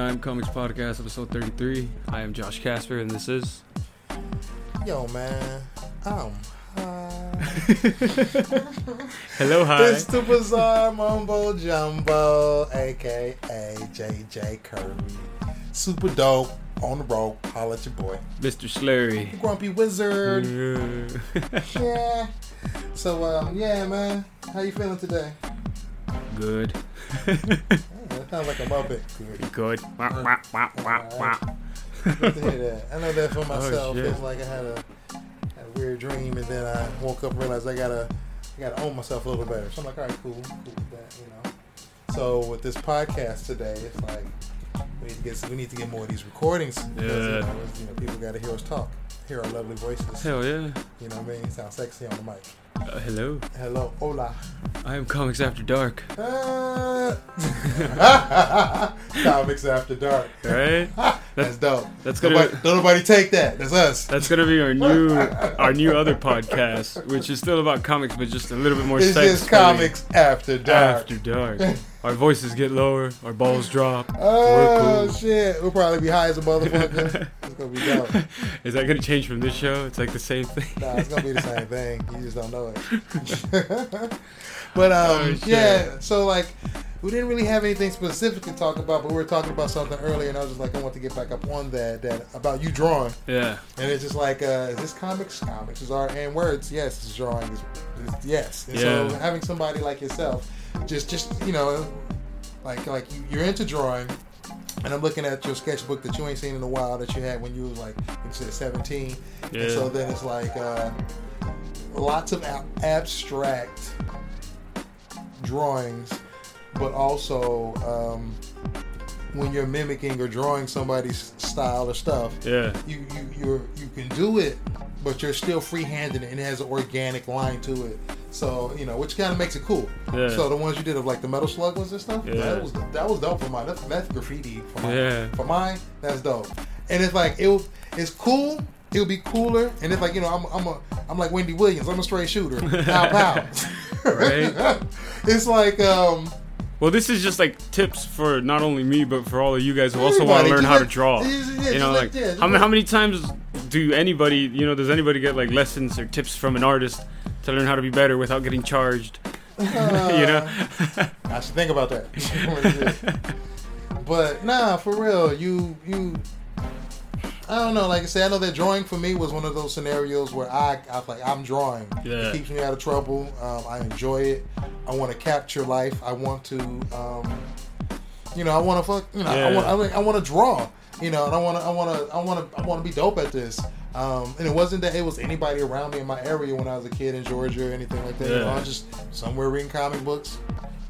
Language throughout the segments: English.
guys, welcome to I'm Comics Podcast, episode 33. I am Josh Casper, and this is. Yo, man. Um. Hi. Hello, hi. It's the Bizarre Mumbo Jumbo, aka JJ Kirby. Super dope. On the road. Holla at your boy. Mr. Slurry. Grumpy Wizard. Yeah. Yeah. So, um, yeah, man. How you feeling today? Good. Sounds like a Muppet. Good. Good. Wah, wah, wah, wah, wah. Good to hear that. I know that for oh, myself. shit. it's like I had a, had a weird dream, and then I woke up and realized I gotta, I gotta own myself a little bit better. So I'm like, all right, cool, cool with that, you know. So with this podcast today, it's like we need to get, we need to get more of these recordings. Because, Yeah. You know, you know, people gotta hear us talk, hear our lovely voices. Hell yeah. You know what I mean? Sound sexy on the mic. Uh, hello. Hello, hola. I am Comics After Dark. Uh, Comics after dark. Right? That's dope. That's gonna- nobody, don't nobody take that. That's us. That's gonna be our new our new other podcast, which is still about comics, but just a little bit more It's just comics after dark. After dark. Our voices get lower, our balls drop. Oh cool. shit! We'll probably be high as a motherfucker. it's gonna be dope. Is that gonna change from this show? It's like the same thing. Nah, it's gonna be the same thing. You just don't know it. but um, Oh, yeah. So like, we didn't really have anything specific to talk about, but we were talking about something earlier, and I was just like, I want to get back up on that. That about you drawing, Yeah. and it's just like, uh, is this comics? Comics is art and words. Yes, it's drawing. Yes. And so Yeah. having somebody like yourself, just just you know, like like you, you're into drawing. And I'm looking at your sketchbook that you ain't seen in a while that you had when you was like you said 17. Yeah. And so then it's like uh, lots of abstract drawings, but also um, when you're mimicking or drawing somebody's style or stuff, Yeah. you you you're, you can do it, but you're still free-handed and it has an organic line to it. So you know, which kind of makes it cool. Yeah. So the ones you did of like the metal slug was and stuff, Yeah. that was that was dope for mine. That's, that's graffiti for mine. Yeah. For mine, that's dope. And it's like it it's cool. It'll be cooler, and it's like you know I'm I'm a I'm like Wendy Williams. I'm a straight shooter. Pow pow. Right. it's like um. Well, this is just like tips for not only me, but for all of you guys who also want to learn how to draw. yeah, you know, like like- yeah, how, like- how many times do anybody, you know, does anybody get like lessons or tips from an artist to learn how to be better without getting charged? you know? I should think about that. but nah, for real, you you. I don't know. Like I said, I know that drawing for me was one of those scenarios where I, I like, I'm drawing. Yeah. It keeps me out of trouble. Um, I enjoy it. I want to capture life. I want to, um, you know, I want to fuck. You know, I Yeah. want. I, want- I want to draw. You know, and I want to. I want to. I want to. I want to be dope at this. Um, and it wasn't that it was anybody around me in my area when I was a kid in Georgia or anything like that. You know, I was just somewhere reading comic books,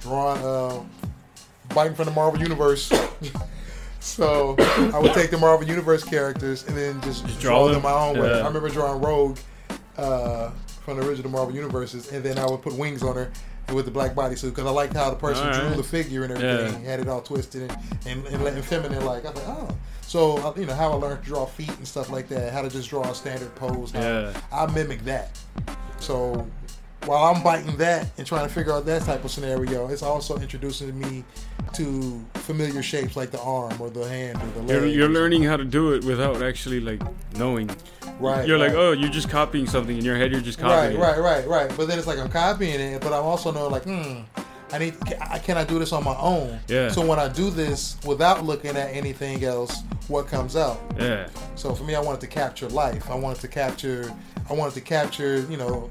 drawing, uh, biting from the Marvel universe. so I would take the Marvel universe characters and then just, Just draw, them them? my own way. I remember drawing Rogue uh, from the original Marvel universes, and then I would put wings on her with the black bodysuit because I liked how the person All drew the figure and everything. Yeah. Had it all twisted and, and, and, and feminine like. I like, oh. So you know how I learned to draw feet and stuff like that. How to just draw a standard pose. Yeah. I mimic that. So while I'm biting that and trying to figure out that type of scenario, it's also introducing me to familiar shapes like the arm or the hand or the leg. You're, you're learning how to do it without actually like knowing. Right. You're like, oh, you're just copying something in your head. You're just copying. Right, copying. right, right, right. But then it's like I'm copying it, but I'm also knowing like, hmm, I need, I, can I do this on my own? Yeah. So when I do this without looking at anything else, what comes out? Yeah. So for me, I wanted to capture life. I wanted to capture, I wanted to capture, you know,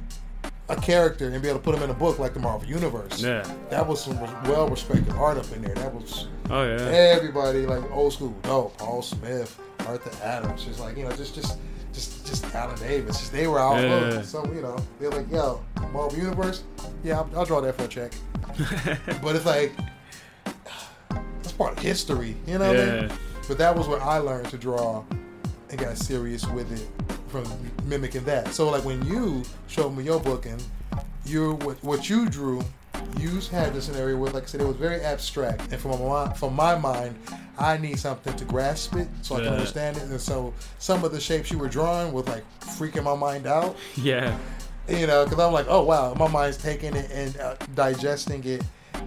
a character and be able to put him in a book like the Marvel Universe. Yeah. That was some well respected art up in there. That was Oh yeah. everybody like old school dope. Paul Smith, Arthur Adams, just like you know, just just just just Alan Davis. Just they were all Yeah. So you know, they're like, yo, Marvel Universe. Yeah, I'll, I'll draw that for a check. but it's like that's part of history. You know what I mean? Yeah. But that was where I learned to draw and got serious with it from mimicking that. So like when you showed me your book and you what, what you drew, you had the scenario where like I said it was very abstract, and from my from my mind, I need something to grasp it so I can Yeah. understand it. And so some of the shapes you were drawing was like freaking my mind out Yeah. you know, because I'm like, oh wow, my mind's taking it and uh, digesting it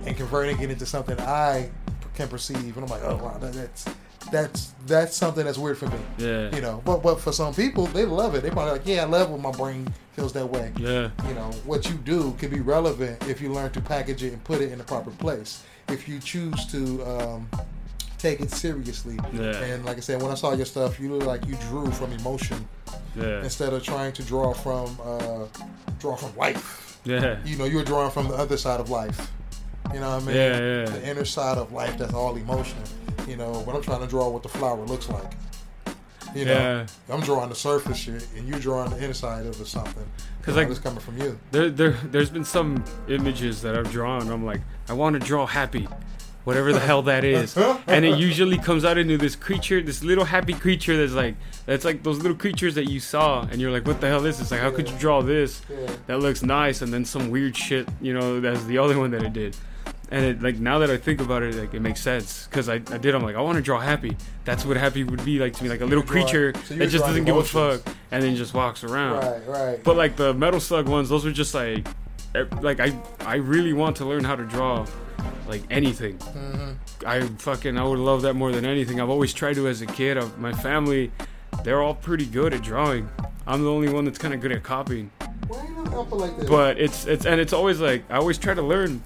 and converting it into something I can perceive, and I'm like, oh wow, that, that's that's that's something that's weird for me. Yeah. You know, but but for some people, they love it. They probably like, yeah, I love when my brain feels that way. Yeah. You know, what you do can be relevant if you learn to package it and put it in the proper place. If you choose to um, take it seriously. Yeah. And like I said, when I saw your stuff, you look like you drew from emotion Yeah. instead of trying to draw from uh, draw from life. Yeah. You know, you were drawing from the other side of life. You know what I mean? Yeah, yeah. The inner side of life that's all emotion. You know, but I'm trying to draw what the flower looks like. You know, Yeah. I'm drawing the surface shit, and you drawing the inside of it something. 'Cause, You know, like- it's coming from you. There, there, there's been some images that I've drawn. I'm like, I want to draw happy, whatever the hell that is, and it usually comes out into this creature, this little happy creature that's like, that's like those little creatures that you saw, and you're like, what the hell is this? Like, how could you draw this? Yeah. That looks nice, and then some weird shit, you know, that's the other one that I did. And it, like now that I think about it, like it makes sense because I, I did. I'm like I want to draw happy. That's what happy would be like to me, like a little creature so that just doesn't give a fuck and then just walks around. Right, right. But like the metal slug ones, those were just like, eh, like I I really want to learn how to draw, like anything. Mm-hmm. I fucking I would love that more than anything. I've always tried to as a kid. Of my family, they're all pretty good at drawing. I'm the only one that's kind of good at copying. Why you look like this? But it's it's and it's always like I always try to learn.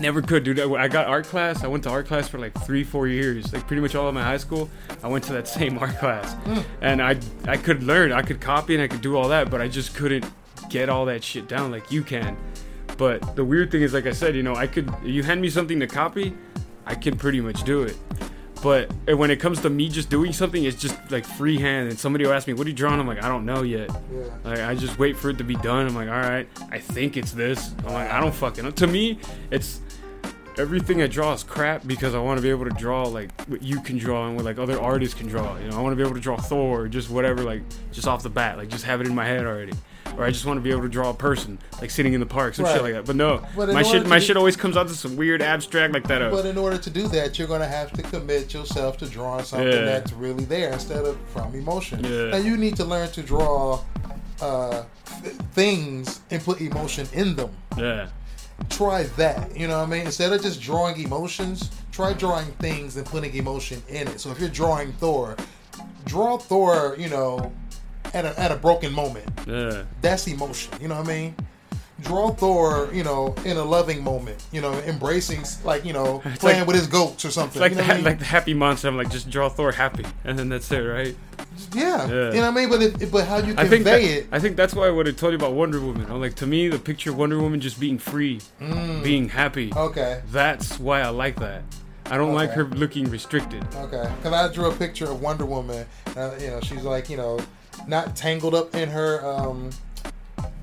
Never could, dude. I I got art class. I went to art class for like three, four years. Like pretty much all of my high school, I went to that same art class, mm. and I I could learn. I could copy and I could do all that, but I just couldn't get all that shit down like you can. But the weird thing is, like I said, you know, I could. You hand me something to copy, I can pretty much do it. But when it comes to me just doing something, it's just like freehand. And somebody will ask me, "What are you drawing?" I'm like, "I don't know yet." yeah. Like I just wait for it to be done. I'm like, all right, I think it's this. I'm like, I don't fucking know. To me, it's everything I draw is crap because I want to be able to draw like what you can draw and what like other artists can draw. You know, I want to be able to draw Thor or just whatever, like just off the bat, like just have it in my head already. Or I just want to be able to draw a person like sitting in the park, some shit like that. But no, But my shit, my do- shit always comes out to some weird abstract like that. Uh, But in order to do that, you're going to have to commit yourself to drawing something Yeah. that's really there instead of from emotion. Yeah. Now you need to learn to draw uh, th- things and put emotion in them. yeah, Try that. You know what I mean? Instead of just drawing emotions, try drawing things and putting emotion in it. So if you're drawing Thor, draw Thor. You know, at a at a broken moment. yeah, That's emotion. You know what I mean? Draw Thor, you know, in a loving moment, you know, embracing, like, you know, It's playing like- with his goats or something. like you the know what I mean? like the happy monster. I'm like, just draw Thor happy, and then that's it, right? yeah. Yeah. you know what I mean. But if, but how you I think convey that, it, I think that's why I told you about Wonder Woman. I'm like to me, the picture of Wonder Woman just being free, Mm. being happy. okay, That's why I like that. I don't like her looking restricted. okay. Because I drew a picture of Wonder Woman. Uh, you know, she's like, you know, not tangled up in her um,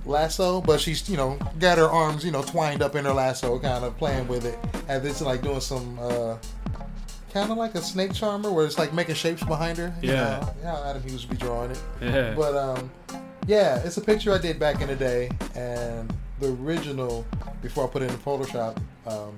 lasso, but she's, you know, got her arms, you know, twined up in her lasso, kind of playing with it, and this like doing some. Uh, Kind of like a snake charmer, where it's like making shapes behind her. You Yeah. know, yeah. Adam Hughes would be drawing it. Yeah. But um, yeah, it's a picture I did back in the day, and the original before I put it in Photoshop um,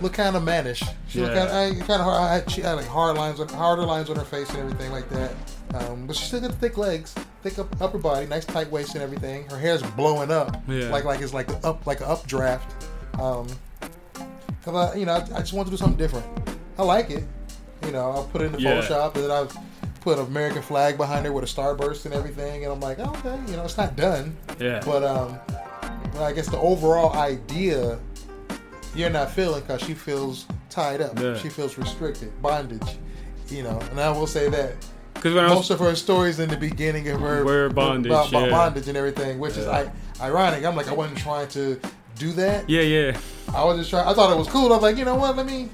looked kind of mannish. She looked Yeah. kind of, kind of hard. I had, she had like hard lines, on, harder lines on her face and everything like that. Um, but she still got thick legs, thick up, upper body, nice tight waist and everything. Her hair's blowing up, Yeah. like like it's like up like an updraft. Um, cause I, you know, I, I just want to do something different. I like it. You know, I'll put it in the Yeah. Photoshop, and then I've put an American flag behind her with a starburst and everything, and I'm like, oh, okay, you know, it's not done, yeah. but um, but I guess the overall idea you're not feeling because she feels tied up, Yeah. she feels restricted, bondage, you know. And I will say that Because most was of her stories in the beginning of her Were bondage, about, about yeah. bondage and everything, which is I, ironic. I'm like, I wasn't trying to do that. yeah, yeah, I was just trying. I thought it was cool. I was like, you know what? Let me.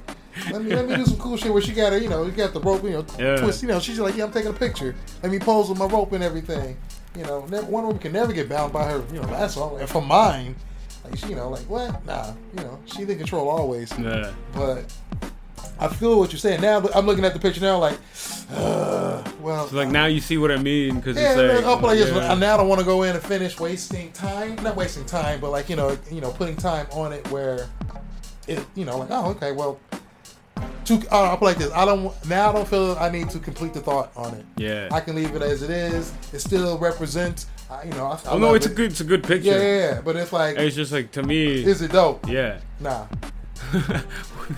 Let me, let me do some cool shit where she got her, you know, you got the rope, you know, Yeah. twist, you know. She's like, yeah, I'm taking a picture. Let me pose with my rope and everything. You know, never, Wonder Woman can never get bound by her, you know, that's all. And for mine, like, she, you know, like, what? Nah, you know, she's in control always. yeah. But I feel what you're saying. Now I'm looking at the picture now, like, uh, well, So like now you see what I mean because yeah, it's like, like this. yeah. I now don't want to go in and finish wasting time. Not wasting time, but like you know, you know, putting time on it where it, you know, like oh, okay, well, to uh, I'll put like this. I don't now. I don't feel I need to complete the thought on it. yeah. I can leave it as it is. It still represents. Uh, you know, I, I oh no, it's a good, it's a good picture. Yeah, yeah, yeah. But it's like, It's just like to me, is it dope? yeah. Nah.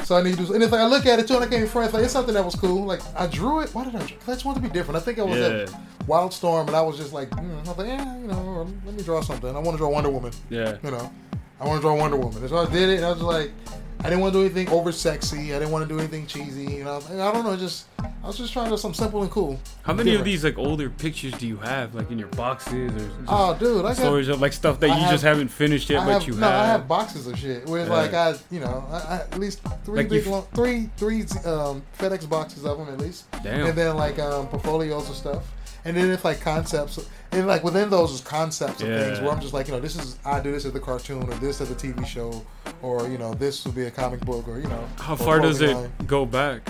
So I need to do. And if I look at it too, and I front, it's like it's something that was cool. Like I drew it. Why did I? Draw? 'Cause I just wanted to be different. I think I was Yeah. at Wildstorm, and I was just like, mm, I was like, yeah, you know, let me draw something. I want to draw Wonder Woman. Yeah. You know, I want to draw Wonder Woman. And so I did it, and I was like, I didn't want to do anything over sexy. I didn't want to do anything cheesy. You know, I don't know. Just I was just trying to do something simple and cool. How many of these like older pictures do you have, like in your boxes or Oh, dude, I got. storage of like stuff that I you have- just haven't finished yet, I but have, you no, have? I have boxes of shit. Where Yeah. like I, you know, I, I, at least three Like big, long, three, three um, FedEx boxes of them at least. Damn. And then like um, portfolios and stuff. And then it's like concepts, and like within those is concepts of things where I'm just like, you know, this is I do this as a cartoon or this as a TV show or you know this would be a comic book or you know. How far does it line. go back?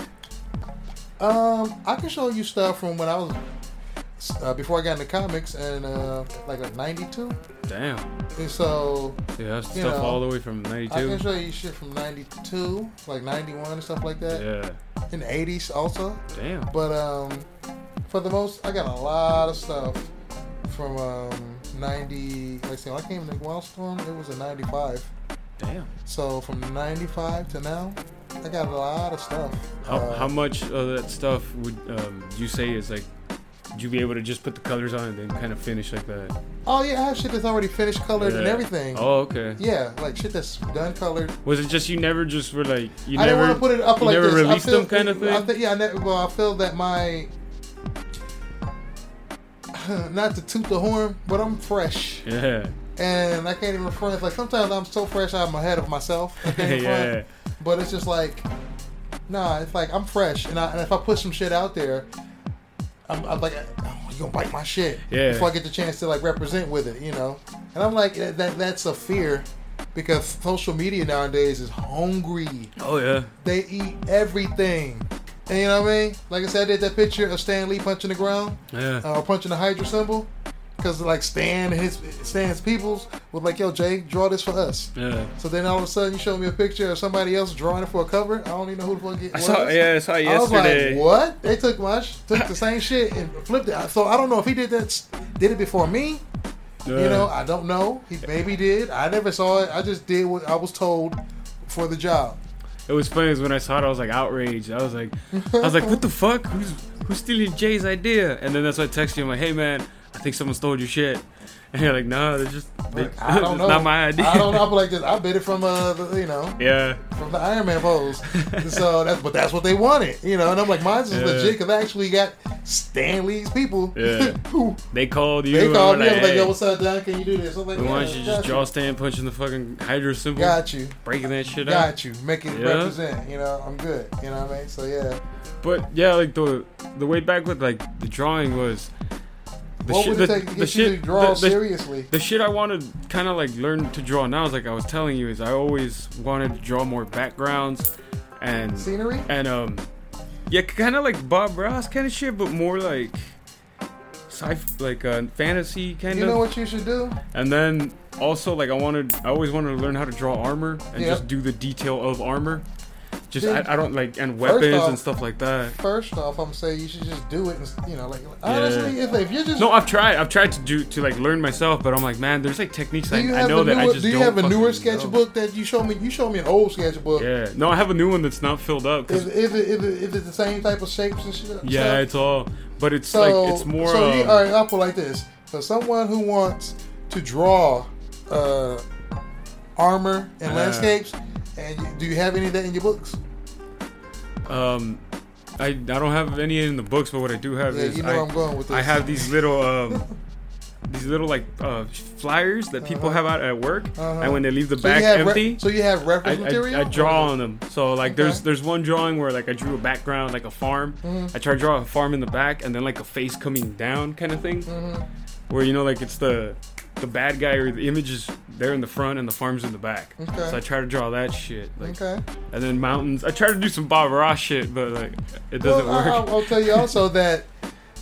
Um, I can show you stuff from when I was uh, before I got into comics and uh, like like '92. Damn. And so Yeah, that's stuff know, all the way from '92. I can '92. show you shit from '92, like '91 and stuff like that. Yeah. In the '80s also. Damn. But um, for the most, I got a lot of stuff from um 90. Like I said, when I came to Wildstorm, it was a 95. Damn. So from 95 to now, I got a lot of stuff. How, Uh, how much of that stuff would um, you say is like? Would you be able to just put the colors on and then kind of finish like that? Oh yeah, I have shit that's already finished, colored, and everything. Oh, okay. Yeah, like shit that's done colored. Was it just you never just were like you I didn't never want to put it up like never this. I released feel- them kind of I thing? yeah. I ne- well, I feel that my not to toot the horn, but I'm fresh, yeah. and I can't even front. Like sometimes I'm so fresh, I'm ahead of myself. I yeah. front. But it's just like, nah. It's like I'm fresh, and, I, and if I put some shit out there, I'm, I'm like, oh, you gonna bite my shit Yeah. before I get the chance to like represent with it, you know. And I'm like, that, that that's a fear because social media nowadays is hungry. Oh yeah. They eat everything. And you know what I mean? Like I said, I did that picture of Stan Lee punching the ground Yeah. uh, or punching the Hydra symbol. Because like Stan and his Stan's peoples was like, yo, Jay, draw this for us. yeah. So then all of a sudden you show me a picture of somebody else drawing it for a cover. I don't even know who the fuck it was. I saw. Yeah, I saw it I was like, what? They took my sh- took the same shit and flipped it. So I don't know if he did that, did it before me. Yeah. You know, I don't know. He maybe did. I never saw it. I just did what I was told for the job. It was funny because when I saw it, I was like outraged. I was like, I was like, what the fuck? Who's who's stealing Jay's idea? And then that's why I texted you. I'm like, hey man, I think someone stole your shit. And you're like, nah, they're just they, Like, I don't it's know. not my idea. I don't know. I'm like this. I bit it from uh, the, you know, yeah, from the Iron Man pose. so that's but that's what they wanted, you know. And I'm like, mine's is Yeah. legit because I actually got Stan Lee's people Yeah. who they called you. they called me. Was like, yo, what's up, Don? Can you do this? I'm like, we yeah, want you just got draw Stan punching the fucking Hydra symbol, Got you. breaking that shit out. Got you. Make it Yeah. represent. You know, I'm good. You know what I mean? So yeah. But yeah, like the the way back with like the drawing was the what shit- would it the- take to the get you to draw the- the- seriously? the shit I wanted kind of like learn to draw now is like I was telling you is I always wanted to draw more backgrounds and Scenery? and um yeah kind of like Bob Ross kind of shit but more like sci like uh, fantasy kind of. You know what you should do? and then also like I wanted I always wanted to learn how to draw armor and Yeah. just do the detail of armor just I, I don't like and weapons off- and stuff like that First off, I'm saying you should just do it. And, you know, like honestly, if, if you're just no I've tried I've tried to do to like learn myself but I'm like man there's like techniques I, I know a that I just do you have a newer fucking know. sketchbook that you show me? You show me an old sketchbook. Yeah. No, I have a new one that's not filled up. Is, is, it, is, it, is it the same type of shapes and shit? yeah, stuff? it's all, but it's So like it's more. So you, um, all right, I'll put like this: for someone who wants to draw uh, armor and Uh. landscapes, and you, do you have any of that in your books? um, I I don't have any in the books, but what I do have Yeah, is you know I, I'm going with this. I have these little um. These little like uh, flyers that people Uh-huh. have out at work, Uh-huh. and when they leave the So back have re- empty, so you have reference I, material. I draw on them. So like there's Okay. there's one drawing where like I drew a background like a farm. Mhm. I try to draw a farm in the back and then like a face coming down kind of thing. Mhm. where you know like it's the the bad guy or the image is there in the front and the farm's in the back. Okay. So I try to draw that shit. Like, Okay. And then mountains. I try to do some Bob Ross shit, but like it doesn't well, work. I'll, I'll tell you also that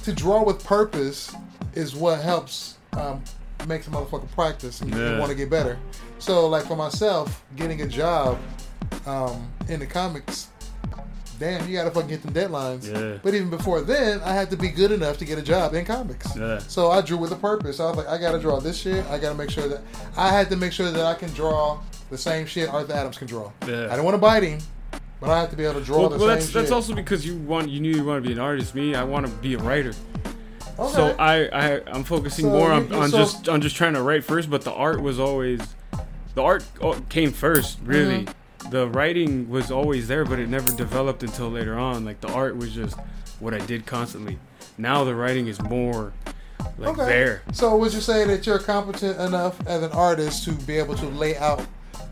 to draw with purpose is what helps um, makes a motherfucker practice and, Yeah. want to get better. So, like for myself, getting a job um, in the comics, damn, you gotta fucking get them deadlines. Yeah. But even before then, I had to be good enough to get a job in comics. Yeah. So I drew with a purpose. I was like, I gotta draw this shit. I gotta make sure that I had to make sure that I can draw the same shit Arthur Adams can draw. Yeah. I didn't want to bite him, but I have to be able to draw Well, the well same that's that's also because you want you knew you want to be an artist. Me, I want to be a writer. okay. So I, I I'm focusing So more on, on so- just on just trying to write first, but the art was always the art oh, came first, really. Mm-hmm. The writing was always there, but it never developed until later on. Like the art was just what I did constantly. Now the writing is more like Okay. there. So would you say that you're competent enough as an artist to be able to lay out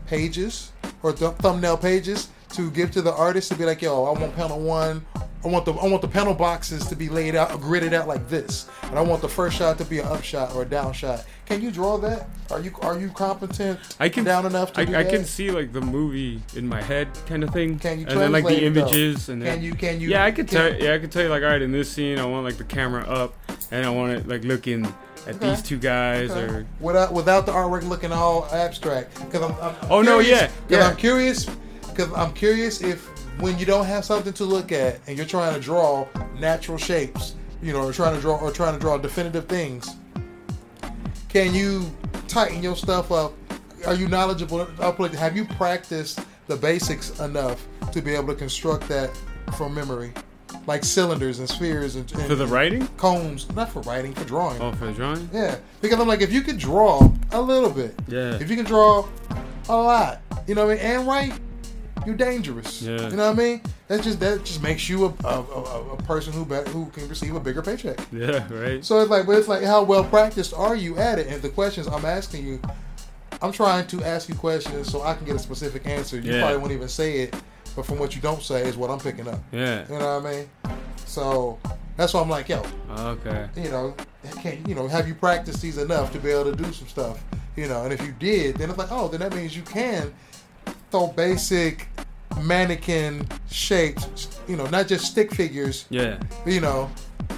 pages or th- thumbnail pages to give to the artist to be like, yo, I want panel one. I want the I want the panel boxes to be laid out, gridded out like this, and I want the first shot to be an up shot or a down shot. Can you draw that? Are you are you competent I can down enough to I, do I can see like the movie in my head kind of thing. Can you and then like the it, though? images and then Can you can you? yeah, I could can- tell. Yeah, I could tell you like, all right, in this scene, I want like the camera up, and I want it like looking at Okay. these two guys, Okay. or without without the artwork looking all abstract. Because I'm, I'm Oh, no, yeah, yeah. I'm curious. Because I'm curious if when you don't have something to look at and you're trying to draw natural shapes, you know, or trying to draw or trying to draw definitive things, can you tighten your stuff up? Are you knowledgeable? Have you practiced the basics enough to be able to construct that from memory, like cylinders and spheres and, and for the writing. cones? Not for writing, for drawing. Oh, for drawing. Yeah, because I'm like, if you could draw a little bit, Yeah. if you can draw a lot, you know what I mean, and write, you're dangerous. Yeah. You know what I mean? That just that just makes you a, a, a, a person who be, who can receive a bigger paycheck. Yeah, right. So it's like, but it's like, how well practiced are you at it? And the questions I'm asking you, I'm trying to ask you questions so I can get a specific answer. You Yeah. probably won't even say it, but from what you don't say is what I'm picking up. Yeah. You know what I mean? So that's why I'm like, yo, Okay. you know, can you know, have you practiced these enough to be able to do some stuff? You know, and if you did, then it's like, oh, then that means you can throw basic mannequin shapes, you know, not just stick figures, Yeah. you know,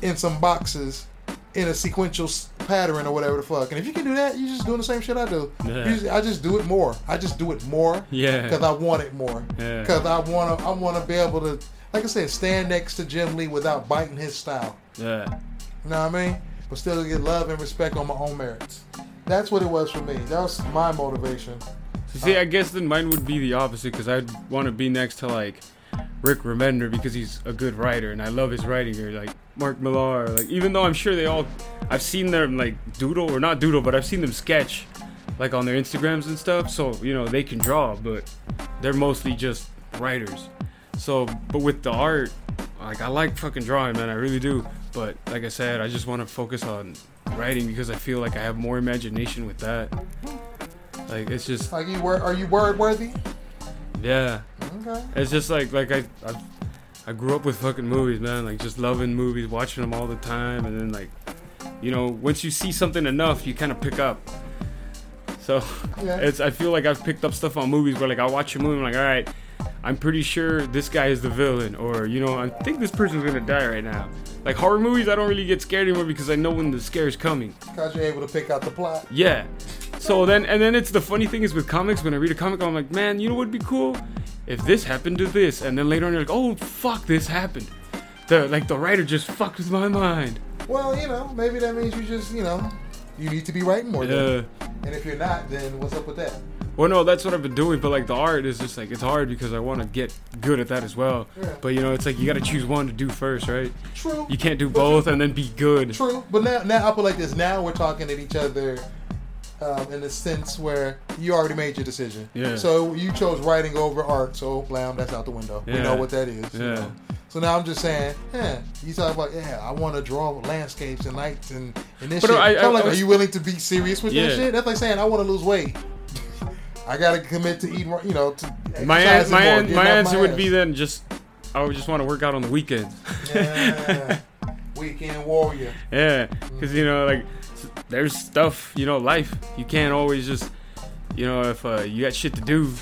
in some boxes in a sequential pattern or whatever the fuck. And if you can do that, you're just doing the same shit I do. Yeah. Just- I just do it more. I just do it more Yeah. because I want it more. Yeah. Because I want to, I want to be able to, like I said, stand next to Jim Lee without biting his style. Yeah. You know what I mean? But still get love and respect on my own merits. That's what it was for me. That was my motivation. See, uh, I guess then mine would be the opposite because I'd want to be next to like Rick Remender because he's a good writer and I love his writing or like Mark Millar. Like even though I'm sure they all, I've seen them like doodle or not doodle, but I've seen them sketch like on their Instagrams and stuff. So you know they can draw, but they're mostly just writers. So, but with the art, like I like fucking drawing, man. I really do. But like I said, I just want to focus on writing because I feel like I have more imagination with that. Like it's just Like you were, are you word worthy? yeah. Okay. It's just like like I I, I grew up with fucking movies, man. Like just loving movies, watching them all the time, and then like, you know, once you see something enough, you kind of pick up. So Yeah. it's I feel like I've picked up stuff on movies where like I watch a movie, I'm like, all right, I'm pretty sure this guy is the villain, or you know, I think this person's gonna die right now. Like horror movies, I don't really get scared anymore because I know when the scare is coming. Because you're able to pick out the plot. Yeah. So then, and then it's the funny thing is with comics, when I read a comic, I'm like, man, you know what'd be cool? If this happened to this. And then later on, you're like, oh, fuck, this happened. The, like, the writer just fucked with my mind. Well, you know, maybe that means you just, you know, you need to be writing more. Yeah. And if you're not, then what's up with that? Well, no, that's what I've been doing, but like the art is just like, it's hard because I want to get good at that as well. Yeah. But you know, it's like you gotta choose one to do first, right? True. You can't do both and then be good. True, but now, now I put like this. Now we're talking at each other um, in the sense where you already made your decision. Yeah. So you chose writing over art. So blam, that's out the window. We know what that is. you Yeah. know. So now I'm just saying, yeah, you talk about, yeah, I want to draw landscapes and lights and, and this But shit. I- so I- I'm like, I was- are you willing to be serious with Yeah. that shit? That's like saying, I want to lose weight. I gotta commit to eating, you know, to My exercising my, an- my answer would ass. be then just I would just want to work out on the weekends. yeah, weekend warrior. Yeah, because you know, like there's stuff, you know, life. You can't always just, you know, if uh, you got shit to do,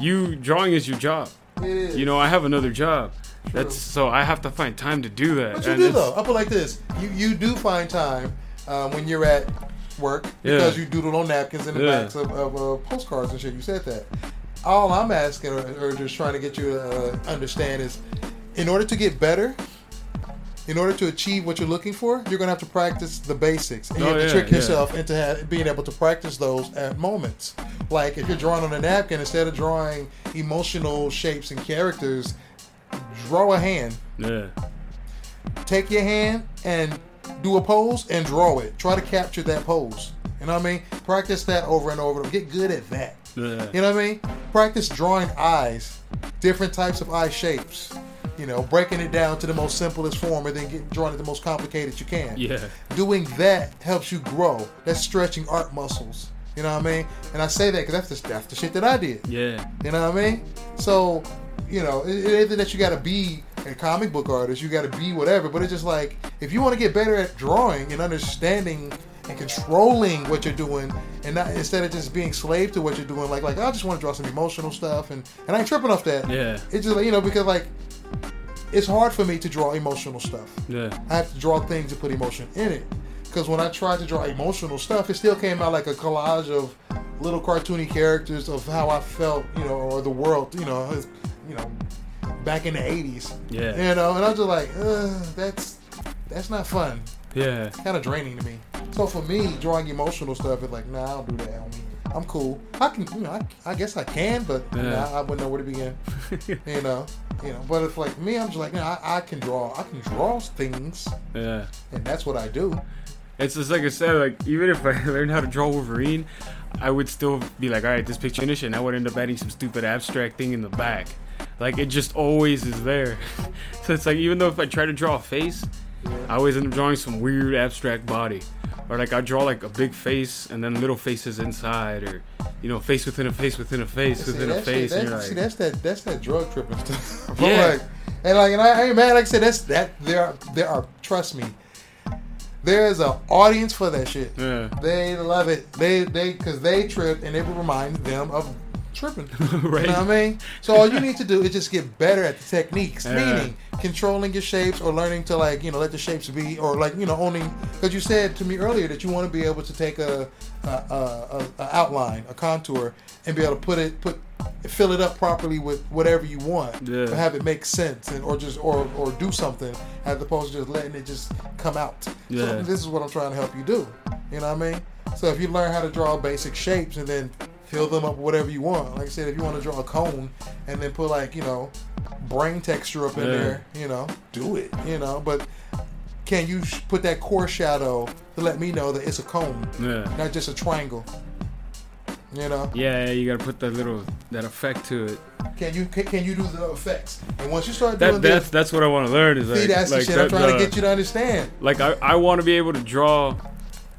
you drawing is your job. Is. You know, I have another job. That's so I have to find time to do that. But you and do it's- though. I put it like this: you you do find time um, when you're at work Yeah. because you doodle on napkins in the Yeah. backs of, of uh, postcards and shit. You said that. All I'm asking or, or just trying to get you to uh, understand is, in order to get better, in order to achieve what you're looking for, you're gonna have to practice the basics, and you Oh, have to yeah, trick yeah. yourself into ha- being able to practice those at moments. Like if you're drawing on a napkin, instead of drawing emotional shapes and characters, draw a hand. Yeah. Take your hand and do a pose and draw it. Try to capture that pose. You know what I mean? Practice that over and over. Get good at that. Yeah. You know what I mean? Practice drawing eyes, different types of eye shapes. You know, breaking it down to the most simplest form and then get drawing it the most complicated you can. Yeah. Doing that helps you grow. That's stretching art muscles. You know what I mean? And I say that because that's the, that's the shit that I did. Yeah. You know what I mean? So, you know, it, it isn't that you got to be a comic book artist, you got to be whatever, but it's just like if you want to get better at drawing and understanding and controlling what you're doing and not instead of just being slave to what you're doing like like I just want to draw some emotional stuff and and I ain't tripping off that. Yeah. It's just like, you know because like it's hard for me to draw emotional stuff. Yeah. I have to draw things to put emotion in it. Because when I tried to draw emotional stuff, it still came out like a collage of little cartoony characters of how I felt, you know, or the world, you know, you know, back in the '80s. Yeah. You know, and I was just like, that's that's not fun. Yeah. Kind of draining to me. So for me, drawing emotional stuff is like, nah, I don't do that, homie. I'm cool. I can, you know, I, I guess I can, but Yeah. nah, I wouldn't know where to begin. you know, you know. But if like me, I'm just like, nah, I, I can draw. I can draw things, Yeah. and that's what I do. It's just like I said, like even if I learned how to draw Wolverine, I would still be like, all right, this picture finished, and I would end up adding some stupid abstract thing in the back. Like it just always is there. so it's like even though if I try to draw a face, I always end up drawing some weird abstract body. Or like I draw like a big face and then little faces inside, or you know, face within a face within a face See, within a face, shit- you're see, that's that that's that drug tripping stuff. Yeah. like, and like, and I, I ain't mad. Like I said, that's that. There, are, there are. Trust me, there is an audience for that shit. yeah, They love it. They they because they trip and it reminds them of tripping. right, You know what I mean? So all you need to do is just get better at the techniques, Yeah. meaning controlling your shapes or learning to like you know let the shapes be or like you know owning because you said to me earlier that you want to be able to take a, a, a, a, outline, a contour, and be able to put it put fill it up properly with whatever you want, Yeah. to have it make sense and or just or or do something as opposed to just letting it just come out. Yeah. So this is what I'm trying to help you do. You know what I mean? So if you learn how to draw basic shapes and then fill them up with whatever you want, like I said, if you want to draw a cone and then put like you know brain texture up in Yeah. there, you know, do it. You know, but can you sh- put that core shadow to let me know that it's a cone, yeah. not just a triangle? You know, Yeah, you gotta put that little that effect to it. can you can, can you do the effects? And once you start That doing that's this, that's what I want to learn. Is like, that's like the shit I'm trying the- to get you to understand. Like I, I want to be able to draw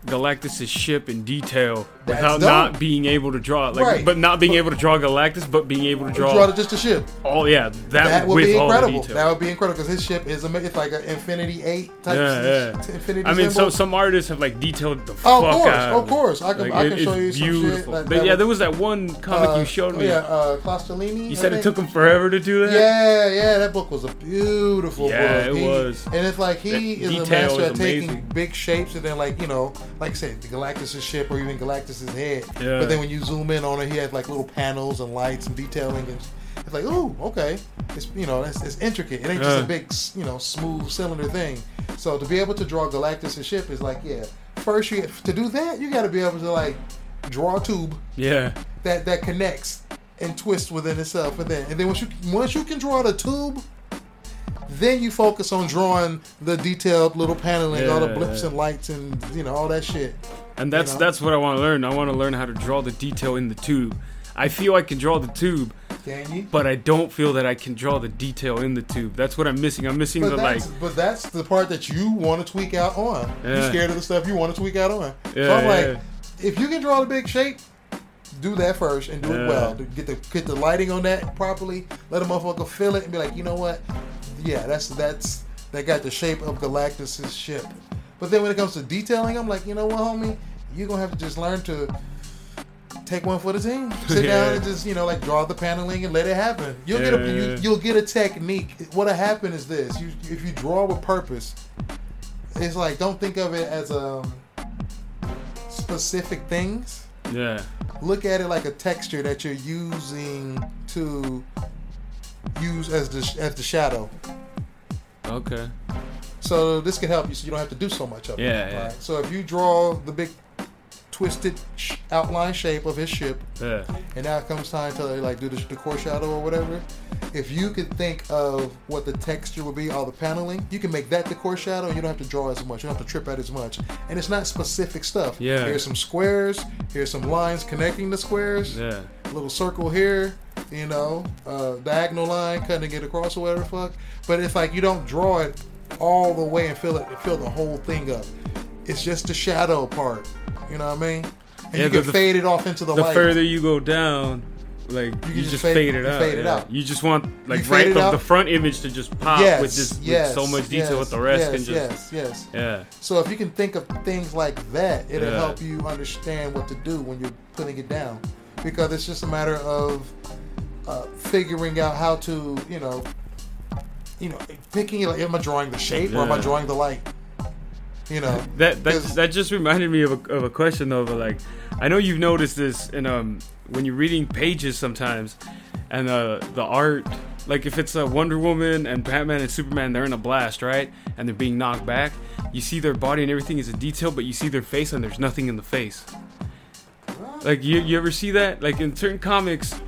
Galactus' ship in detail That's without dope. not being able to draw it. Like, Right. but not being able to draw Galactus, but being able to draw, Draw just a ship. Oh Yeah, that, That would be incredible. That would be incredible because his ship is a, it's like an Infinity Eight type. Yeah, yeah. Infinity I mean, symbol. so some artists have like detailed the Oh, fuck course, out. of course. I can, Like, I it- can show you some beautiful. shit. That, but yeah, was- there was that one comic uh, you showed oh, me. Yeah, uh, Costolini. you said it took him forever to do that. Yeah, yeah, that book was a beautiful Yeah, book. it He- was. And it's like he The is a master is at taking big shapes and then like, you know, like I said, the Galactus' ship or even Galactus' head. Yeah. But then when you zoom in on it, he has like little panels and lights and detailing and it's like, ooh, okay. It's you know, it's, it's intricate. It ain't just a big, you know, smooth cylinder thing. So to be able to draw Galactus' ship is like, yeah. First, you to do that, you got to be able to like draw a tube Yeah, that that connects and twists within itself, and then and then once you once you can draw the tube, then you focus on drawing the detailed little paneling, all the blips yeah. and lights, and you know all that shit. and that's know? that's what I want to learn. I want to learn how to draw the detail in the tube. I feel I can draw the tube, Can you? but I don't feel that I can draw the detail in the tube. That's what I'm missing. I'm missing But the like. but that's the part that you want to tweak out on. You're scared of the stuff you want to tweak out on. Yeah, so I'm like, yeah. if you can draw the big shape, do that first and do Yeah. it well. Get the get the lighting on that properly. Let a motherfucker feel it and be like, you know what? Yeah, that's that's that got the shape of Galactus's ship. But then when it comes to detailing, I'm like, you know what, homie, you're gonna have to just learn to take one for the team. Sit down and just you know like draw the paneling and let it happen. You'll get a you, you'll get a technique. What'll happen is this: you if you draw with purpose, it's like don't think of it as um specific things Yeah, look at it like a texture that you're using to use as the as the shadow. Okay. So this can help you, so you don't have to do so much of it. Yeah, yeah. Right? So if you draw the big twisted sh- outline shape of his ship, Yeah. and now it comes time to like do the, the core shadow or whatever. If you could think of what the texture would be, all the paneling, you can make that the core shadow, and you don't have to draw as much. You don't have to trip out as much, and it's not specific stuff. Yeah. Here's some squares. Here's some lines connecting the squares. Yeah. A little circle here. You know, uh, diagonal line cutting it across or whatever the fuck. But it's like you don't draw it all the way and fill it, fill the whole thing up. It's just the shadow part. You know what I mean? And Yeah, you can the- fade it off into the, The light. The further you go down, like you, can just, just fade, fade- it you out. fade it yeah. out. You just want like right the, the front image to just pop yes, with this yes, with so much detail yes, with the rest yes, can just yes, yes. yeah. So if you can think of things like that, it'll Yeah. help you understand what to do when you're putting it down, because it's just a matter of uh, figuring out how to, you know, you know, thinking like, am I drawing the shape or am I drawing the light? You know, That that that just reminded me of a, of a question though. But like, I know you've noticed this in um when you're reading pages sometimes, and uh, the art. Like if it's a Wonder Woman and Batman and Superman, they're in a blast, right? And they're being knocked back. You see their body and everything is a detail, but you see their face and there's nothing in the face. Like you, you ever see that? Like in certain comics,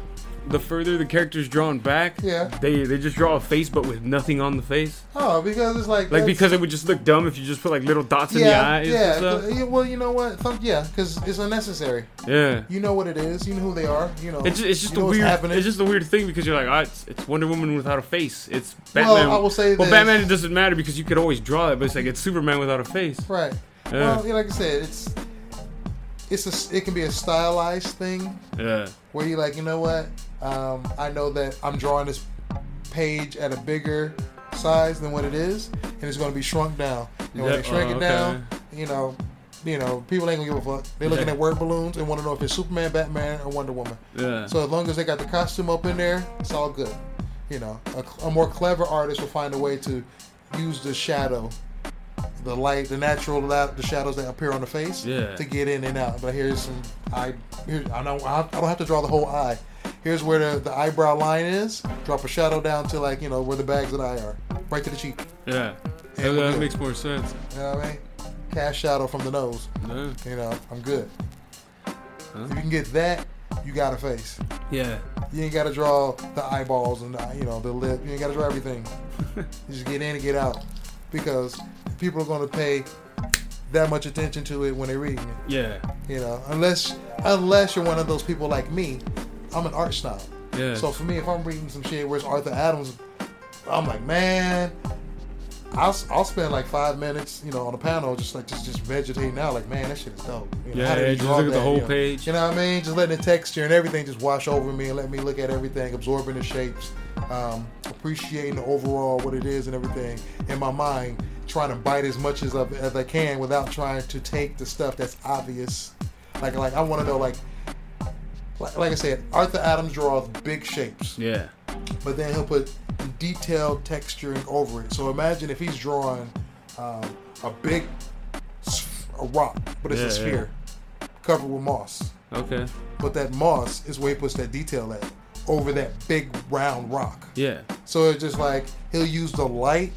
the further the character's drawn back, Yeah. they they just draw a face but with nothing on the face. oh, because it's like Like because it would just look dumb if you just put like little dots in the yeah, eyes yeah, yeah, Well, you know what? Some, yeah, because it's unnecessary. Yeah. You know what it is. You know who they are. You know. It's just, it's just a weird. happening. It's just a weird thing because you're like, oh, it's, it's Wonder Woman without a face. It's Batman. Well, I will say Well. Batman it doesn't matter because you could always draw it, but it's like it's Superman without a face. Right. Yeah. Well, yeah, like I said, it's it's a it can be a stylized thing Yeah. where you like, you know what? Um, I know that I'm drawing this page at a bigger size than what it is, and it's going to be shrunk down. And when they shrink oh, it okay. down, you know, you know, people ain't gonna give a fuck. They're looking Yeah. at word balloons and want to know if it's Superman, Batman, or Wonder Woman. Yeah. So as long as they got the costume up in there, it's all good. You know, a, a more clever artist will find a way to use the shadow, the light, the natural light, the shadows that appear on the face, Yeah. to get in and out. But here's some I here I don't I don't have to draw the whole eye. Here's where the, the eyebrow line is. Drop a shadow down to like you know where the bags of the eye are, right to the cheek. yeah. That, that makes more sense. You know what I mean? Cast shadow from the nose. Yeah. You know, I'm good. Huh? If you can get that, you got a face. Yeah. You ain't got to draw the eyeballs and the, you know the lip. You ain't got to draw everything. you just get in and get out because people are going to pay that much attention to it when they're reading it. Yeah. You know, unless unless you're one of those people like me, I'm an art snob. Yeah. So for me, if I'm reading some shit where it's Arthur Adams, I'm like, man, I'll, I'll spend like five minutes, you know, on a panel just like just just vegetating out, like, man, that shit is dope. You know, Yeah, he just look at the whole You know, page. You know what I mean? Just letting the texture and everything just wash over me and let me look at everything, absorbing the shapes, um, appreciating the overall what it is and everything in my mind, trying to bite as much as, of, as I can without trying to take the stuff that's obvious. Like like I want to know like, like like I said, Arthur Adams draws big shapes yeah. but then he'll put detailed texturing over it. So imagine if he's drawing um, a big a rock, but it's Yeah, a yeah. sphere covered with moss. Okay. But that moss is where he puts that detail at over that big round rock. Yeah. So it's just like he'll use the light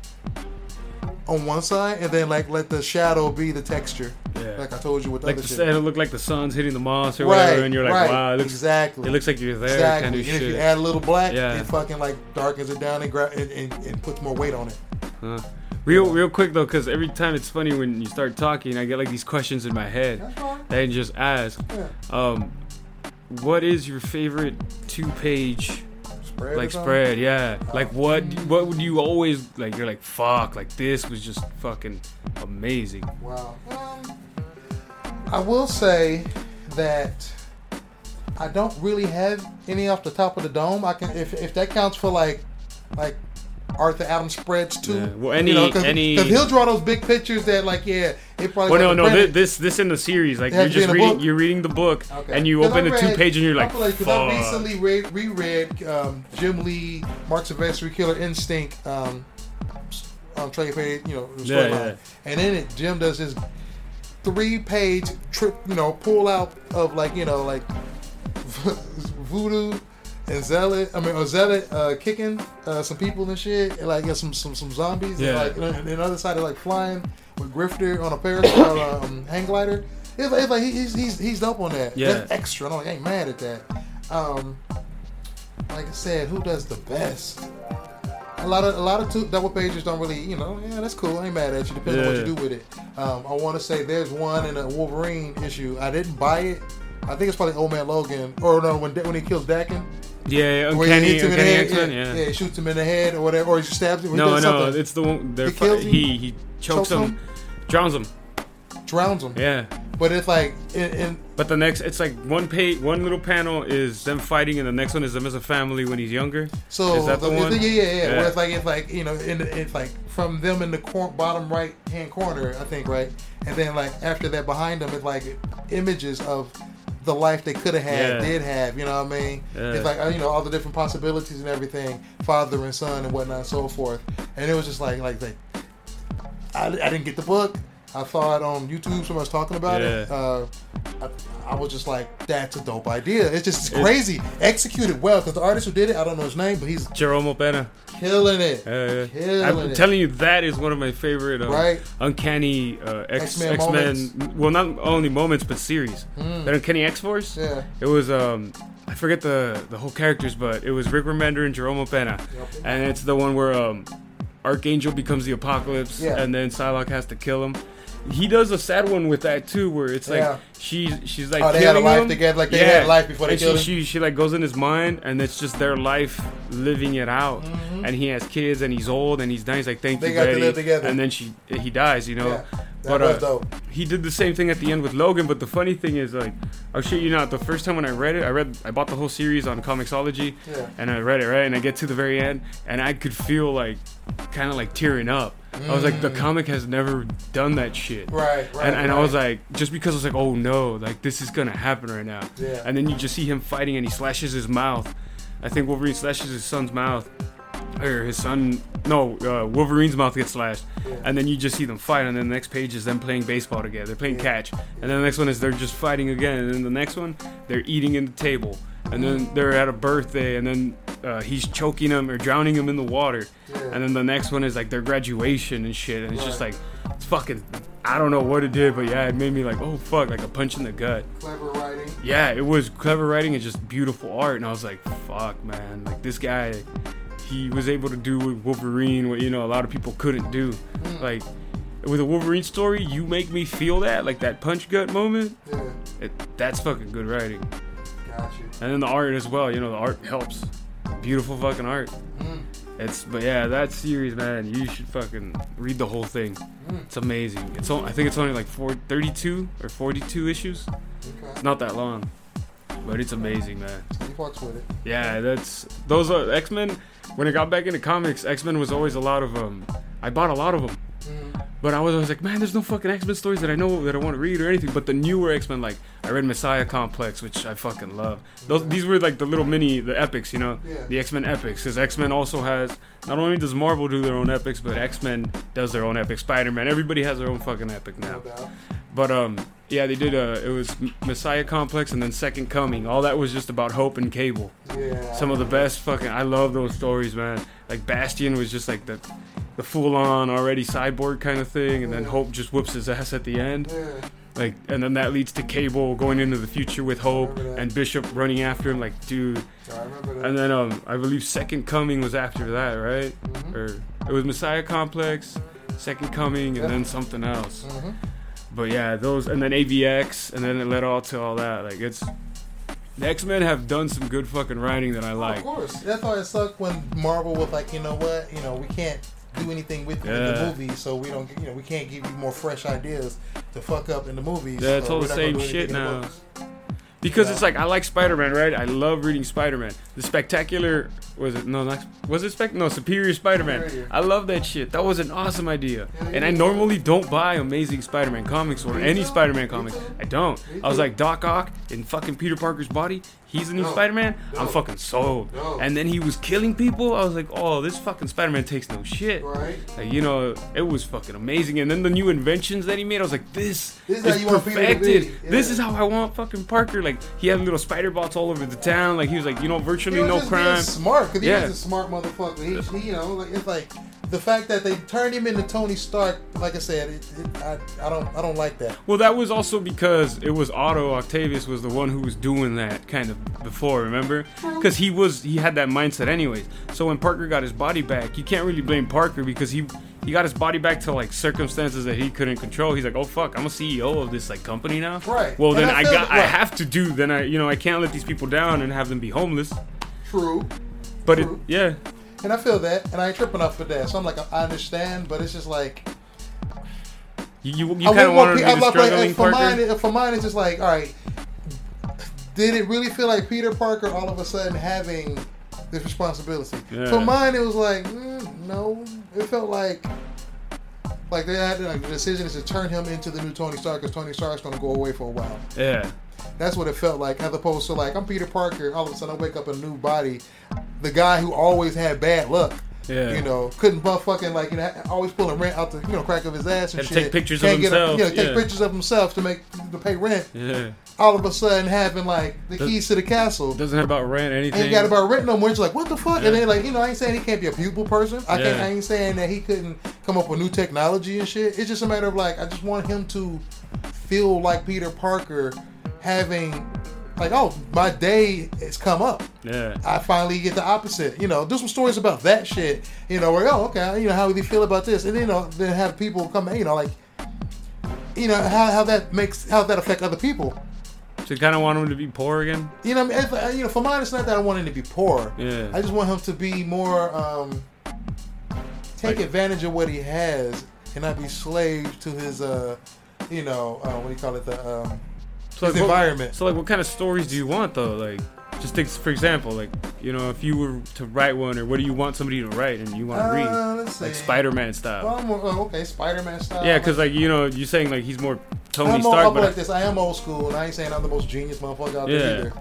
on one side and then like let the shadow be the texture. Yeah. Like I told you with the Like other the, shit. and it looked like the sun's hitting the moss or right, whatever, and you're like, right, wow, it looks, exactly. it looks like you're there, Exactly. kind of and if you add a little black, Yeah. it fucking like darkens it down and, gra- and, and, and puts more weight on it. Huh. Real, real quick though, because every time it's funny when you start talking, I get like these questions in my head that I just ask. Yeah. Um, what is your favorite two-page Spread like spread? Yeah, like what? What would you always like? You're like, fuck, like this was just fucking amazing. Wow. Um, I will say that I don't really have any off the top of the dome. I can if if that counts for like like Arthur Adams spreads too. Yeah. Well, any- you know, cause, any- 'cause he'll draw those big pictures that like yeah it probably Well, no, no, printed. thi- this this in the series, like you're has to be just reading, you're reading the book, Okay. and you open I the two read- page, and you're like, I. I recently re- reread um, Jim Lee, Marc Silvestri, Killer Instinct um, on trade page, you know, Yeah, yeah. and then it Jim does his three page trip, you know, pull out of like you know like voodoo and zealot. I mean, or zealot uh, kicking uh, some people and shit, and like yeah, some some some zombies. Yeah. And, like and then the other side is like flying with Grifter on a parasol um, hang glider. It's like, it's like he- he's he's he's dope on that. Yeah. That's extra. I'm like, I ain't mad at that. Um, like I said, who does the best? A lot of a lot of two, double pages don't really, you know. Yeah, that's cool. I ain't mad at you. Depends on what you do with it. Um, I want to say there's one in a Wolverine issue. I didn't buy it. I think it's probably Old Man Logan, or no, when when he kills Daken. Yeah, yeah Where he hits him in the head, X-Men, yeah, yeah. yeah, shoots him in the head or whatever, or he stabs him. No, no, something. it's the one. They're He fi- he he chokes, Chokes him, him? drowns him. drowns him. Yeah. But it's like, in, in But the next, it's like one page, one little panel is them fighting, and the next one is them as a family when he's younger. so Is that the one? Yeah, yeah, yeah. Yeah. Where it's like it's like you know, in the, it's like from them in the cor- bottom right hand corner, I think, right, and then like after that behind them, it's like images of the life they could have had, Yeah. did have. You know what I mean? Yeah. It's like uh, you know all the different possibilities and everything, father and son and whatnot, and so forth. And it was just like like like I, I didn't get the book. I saw it on YouTube. Someone was talking about it. Uh, I, I was just like, "That's a dope idea." It's just it's It- crazy, executed well. Because the artist who did it, I don't know his name, but he's Jerome Opena. killing it. Uh, Killing I'm it. telling you, that is one of my favorite, um, Right. uncanny uh, X X-Men X-Men. Well, not only moments, but series. Mm. That Uncanny X Force. Yeah. It was um, I forget the the whole characters, but it was Rick Remender and Jerome Opena, and it's the one where um, Archangel becomes the Apocalypse, Yeah. and then Psylocke has to kill him. He does a sad one with that too, where it's like Yeah. she's she's like Oh, they had a life him. together, like they had a life before they and killed she, him. she she like goes in his mind, and it's just their life living it out. Mhm. And he has kids, and he's old, and he's dying. He's like, "Thank They you, got to Betty." live together. And then she he dies, you know. Yeah. But uh, dope. he did the same thing at the end with Logan. But the funny thing is, like, I'll shit you not. The first time when I read it, I read, I bought the whole series on Comixology, Yeah. and I read it right, and I get to the very end, and I could feel like, kind of like tearing up. I was like, the Mm. comic has never done that shit. Right, right. And, and I was like, just because I was like, oh no, like this is gonna happen right now. Yeah. And then you just see him fighting, and he slashes his mouth. I think Wolverine slashes his son's mouth, or his son. No, uh, Wolverine's mouth gets slashed, Yeah. and then you just see them fight. And then the next page is them playing baseball together. They're playing Yeah. catch, and then the next one is they're just fighting again. And then the next one, they're eating in the table, and then they're at a birthday, and then uh, he's choking him or drowning him in the water. Yeah. And then the next one is like their graduation and shit, and it's just like it's fucking. I don't know what it did, but yeah, it made me like, oh fuck, like a punch in the gut. clever writing. Yeah, it was clever writing and just beautiful art, and I was like, fuck, man, like this guy, he was able to do with Wolverine what you know a lot of people couldn't do. Mm. Like with a Wolverine story, you make me feel that, like that punch gut moment. Yeah. It, that's fucking good writing, Got you. and then the art as well. You know, the art helps. Beautiful fucking art. Mm. It's but yeah, that series, man, you should fucking read the whole thing. Mm. It's amazing. It's on, I think it's only like four, 32 or 42 issues. Okay. It's not that long, but it's amazing, man. He fucks with it. Yeah, that's those are X Men. When I got back into comics, X Men was always a lot of um. I bought a lot of them. But I was always like, man, there's no fucking X Men stories that I know that I want to read or anything. But the newer X Men, like I read Messiah Complex, which I fucking love. Those these were like the little mini the epics, you know, Yeah. the X Men epics. Because X Men also has not only does Marvel do their own epics, but X Men does their own epic. Spider Man, everybody has their own fucking epic now. But um, yeah, they did. Uh, it was Messiah Complex and then Second Coming. All that was just about Hope and Cable. Yeah. Some of the best fucking. I love those stories, man. Like Bastion was just like the, the full on already cyborg kind of thing, and then Hope just whoops his ass at the end. Like, and then that leads to Cable going into the future with Hope and Bishop running after him. Like, dude. I remember that. And then um, I believe Second Coming was after that, right? Mhm. Or it was Messiah Complex, Second Coming, and then something else. Mhm. But yeah, those and then AVX and then it led all to all that. Like it's the X Men have done some good fucking writing that I like. Of course. That's why it sucked when Marvel was like, you know what, you know, we can't do anything with you in the Yeah. movies, so we don't, you know, we can't give you more fresh ideas to fuck up in the movies. Yeah, it's so all the same shit now. Because Yeah. it's like I like Spider Man, right? I love reading Spider Man. The Spectacular was it no not was it spec no Superior Spider Man. I love that shit. That was an awesome idea. Yeah, And I normally don't buy Amazing Spider Man comics or any. Spider Man comics. I don't. I was like Doc Ock in fucking Peter Parker's body. He's the new No. Spider Man. I'm fucking sold. No. And then he was killing people. I was like, oh, this fucking Spider Man takes no shit. Right? Like, you know, it was fucking amazing. And then the new inventions that he made, I was like, this, This is is how you want to perfected. be. This is how I want fucking Parker. Like, he had little spider bots all over the town. Like, he was like, you know, virtually no crime. smart because he Yeah. was a smart motherfucker. He, he, you know, like it's like the fact that they turned him into Tony Stark, like I said, it, it, I, I don't I don't like that. Well, that was also because it was Otto Octavius was the one who was doing that kind of before, remember? Because he was he had that mindset anyways. So when Parker got his body back, you can't really blame Parker because he he got his body back to like circumstances that he couldn't control. He's like, oh fuck, I'm a CEO of this like company now. Right. Well, And then I I, got that- I have to do. Then I you know I can't let these people down and have them be homeless. True. But it, yeah, And I feel that, and I ain't tripping off for that. So I'm like, I understand, but it's just like you you, you kind of want to be like, like, for Parker. mine, for mine, it's just like, all right. Did it really feel like Peter Parker all of a sudden having this responsibility? Yeah. For mine, it was like, mm, no. It felt like, like they had like the decision is to turn him into the new Tony Stark because Tony Stark's going to go away for a while. yeah. That's what it felt like, as opposed to like I'm Peter Parker. All of a sudden, I wake up in a new body. The guy who always had bad luck. Yeah. You know, couldn't buff fucking like you know always pulling rent out the you know crack of his ass and shit. take pictures of Can't get a- himself, you know, take yeah. pictures of himself to make to pay rent. Yeah. All of a sudden, having like the Does- keys to the castle. Doesn't have about rent anything. Ain't got about rent no more. It's like what the fuck? Yeah. And then like you know, I ain't saying he can't be a pupil person. I can't. I ain't saying that he couldn't come up with new technology and shit. It's just a matter of like I just want him to feel like Peter Parker having like oh my day has come up. Yeah. I finally get the opposite. You know, do some stories about that shit. You know, where oh okay, you know how do you feel about this, and then, you know then have people come. You know, like you know how, how that makes how that affect other people. So you kind of want him to be poor again. You know, what I mean, if, you know, for mine, it's not that I want him to be poor. Yeah. I just want him to be more um, take Like- advantage of what he has and not be slave to his uh, you know, uh, what do you call it, the um, So like, what- environment. so like, what kind of stories do you want though? Like, just take for example, like you know, if you were to write one, or what do you want somebody to write, and you want to Uh, read, like. Spider-Man style. Well, more, oh, okay, Spider-Man style. yeah, because like you know, you're saying like he's more Tony I'm, Stark, Stark, but like this. I am old school, and I ain't saying I'm the most genius motherfucker out Yeah. there either.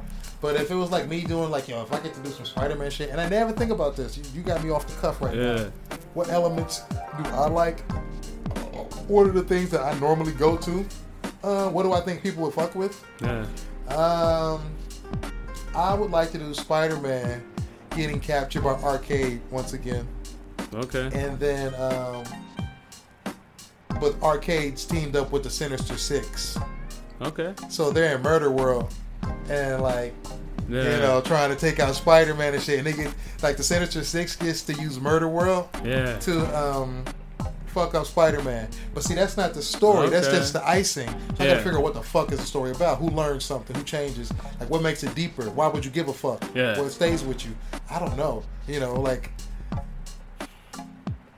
But if it was like me doing like, you know, if I get to do some Spider-Man shit, and I never think about this, you, you got me off the cuff right yeah, now. What elements do I like? What are the things that I normally go to? Uh, what do I think people would fuck with? yeah, Um, I would like to do Spider-Man getting captured by Arcade once again, okay, and then um, but Arcade's teamed up with the Sinister Six. okay, So they're in Murder World, and like yeah, you know, trying to take out Spider Man and shit. And they get like the Sinister Six gets to use Murder World yeah, to um fuck up Spider Man. But see, that's not the story. That's just the icing. So I gotta figure out what the fuck is the story about. Who learns something? Who changes? Like what makes it deeper? Why would you give a fuck? Yeah. What stays with you? I don't know. You know, like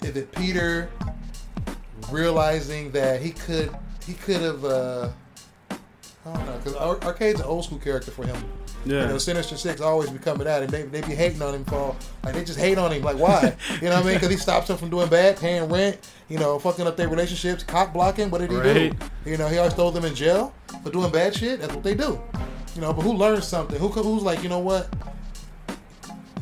is it Peter realizing that he could he could have uh I don't know because Arcade's an old school character for him. Yeah. You know, Sinister Six always be coming at him. They, they be hating on him for like they just hate on him. Like why? You know what I mean? Because he stops them from doing bad, paying rent. You know, fucking up their relationships, cock blocking. What did he Right. do? You know, he always throw them in jail for doing bad shit. That's what they do. You know, but who learns something? Who who's like, you know what?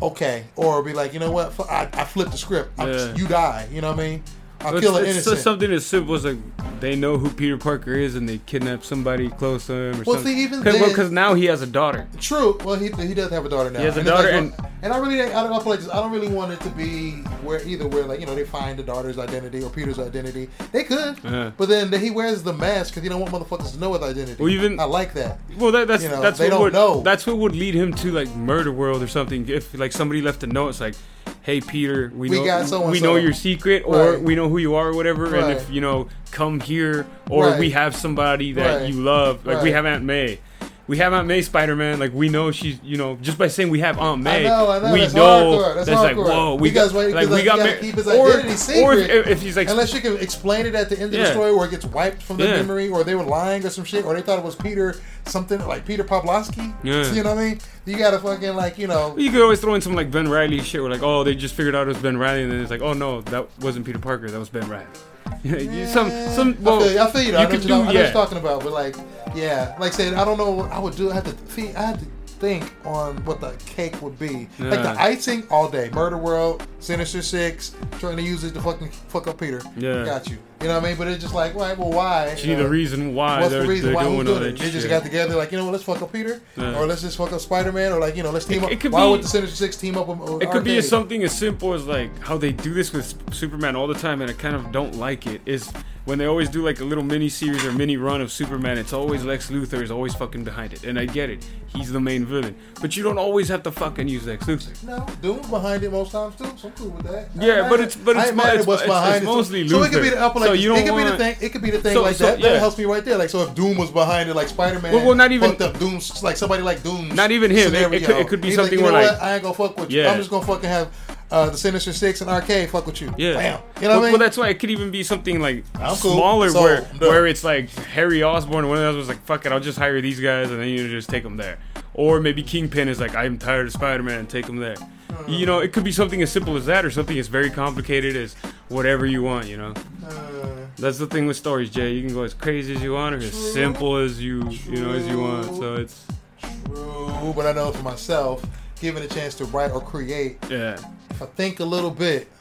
Okay, or be like, you know what? I, I flipped the script. I'm, You die. You know what I mean? It's, kill it's innocent. just something as simple as like they know who Peter Parker is and they kidnap somebody close to him or Well, something. see, even Because then- now he has a daughter. True. Well, he, he does have a daughter now. He has a it's daughter like, and- and I really I don't I feel like this, I don't really want it to be where either where like you know they find the daughter's identity or Peter's identity. They could, Uh-huh. but then he wears the mask because he don't want motherfuckers to know his identity. Well, even- I like that. Well, that, that's You know, that's they what don't would know. that's what would lead him to like Murder World or something. If like somebody left a note, it's like, "Hey Peter, we, We know we know your secret, or Right. we know who you are, or whatever. And if you know, come here, or Right. we have somebody that Right. you love. Like we have Aunt May." We have Aunt May Spider Man, like we know she's, you know, just by saying we have Aunt May, I know, I know. we That's know hardcore. That's like hardcore. whoa, we Because, got, wait, like we got Ma- keep his or, identity or secret. if, if he's like Unless you can explain it at the end of the story, or it gets wiped from the Yeah. memory, or they were lying or some shit, or they thought it was Peter something like Peter Pavlovsky. Yeah. You know what I mean? You gotta fucking like you know. You could always throw in some like Ben Reilly shit where like, oh, they just figured out it was Ben Reilly, and then it's like, oh no, that wasn't Peter Parker, that was Ben Reilly. You- some some well, I feel, you- I feel you. Though. you I know what do you know, I know what you're talking about, but like, yeah, like I said, I don't know. what I would do. I had to. I had to. Think on what the cake would be. Like the icing all day. Murder World, Sinister Six, trying to use it to fucking fuck up Peter. Yeah. Got you. You know what I mean? But it's just like, well, well why? You You know, the uh, reason why What's they're, the reason why doing doing it? They just got together like, you know what, let's fuck up Peter, Yeah. or let's just fuck up Spider Man, or like, you know, let's team It- up. it could why be- would the Sinister Six team up with, with It could be something as simple as like how they do this with Superman all the time, and I kind of don't like it. Is when they always do like a little mini series or mini run of Superman, it's always Lex Luthor is always fucking behind it, and I get it, he's the main villain, but you don't always have to fucking use Lex Luthor. No, Doom's behind it most times too, so I'm cool with that. Yeah, but it's- but it's ain't mo- mad at it's- what's it's- behind it's it. So- mostly So it could be the upper like So you don't could be the thing. It could be the thing So- like so, that. yeah. That helps me right there. Like so, if Doom was behind it, like Spider Man. Well- well, not even- fucked up Doom, like somebody like Doom. Not even him. It- it could- it could be something like, you where, know like-? I ain't gonna fuck with you. Yeah. I'm just gonna fucking have uh, the Sinister Six and Arcade fuck with you. Yeah. Bam. You know what well, I mean? well, that's why it could even be something like I'm cool. smaller, So, where where it's like Harry Osborn. One of those was like, "Fuck it, I'll just hire these guys, and then you just take them there." Or maybe Kingpin is like, "I'm tired of Spider-Man, take them there." Uh-huh. You know, it could be something as simple as that, or something as very complicated as whatever you want. You know, Uh, that's the thing with stories, Jay. You can go as crazy as you want, or as True. simple as you you know as you want. So it's true, but I know for myself, given a chance to write or create, yeah, if I think a little bit,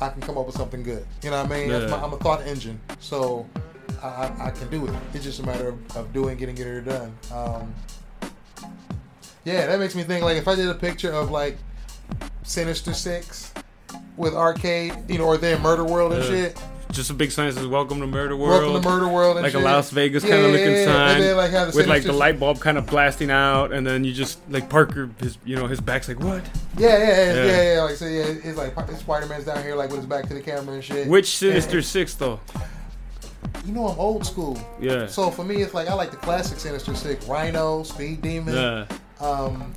I can come up with something good. You know what I mean? Yeah. my, I'm a thought engine, so I, I, I can do it. It's just a matter of, of doing, getting, getting it done. Um, yeah, that makes me think like if I did a picture of like Sinister Six with Arcade, you know, or then Murder World and Yeah. shit. Just a big sign that says "Welcome to Murder World." Welcome to Murder World and like shit. a Las Vegas Yeah, kind of yeah, looking yeah, sign then like the with like the light bulb kind of blasting out, and then you just like Parker, his you know his back's like what? Yeah, yeah, yeah, Yeah. Like so, yeah. It's like Spider Man's down here, like with his back to the camera and shit. Which Sinister Six though? you know, I'm old school. Yeah, So for me, it's like I like the classic Sinister Six: Rhino, Speed Demon, yeah. um,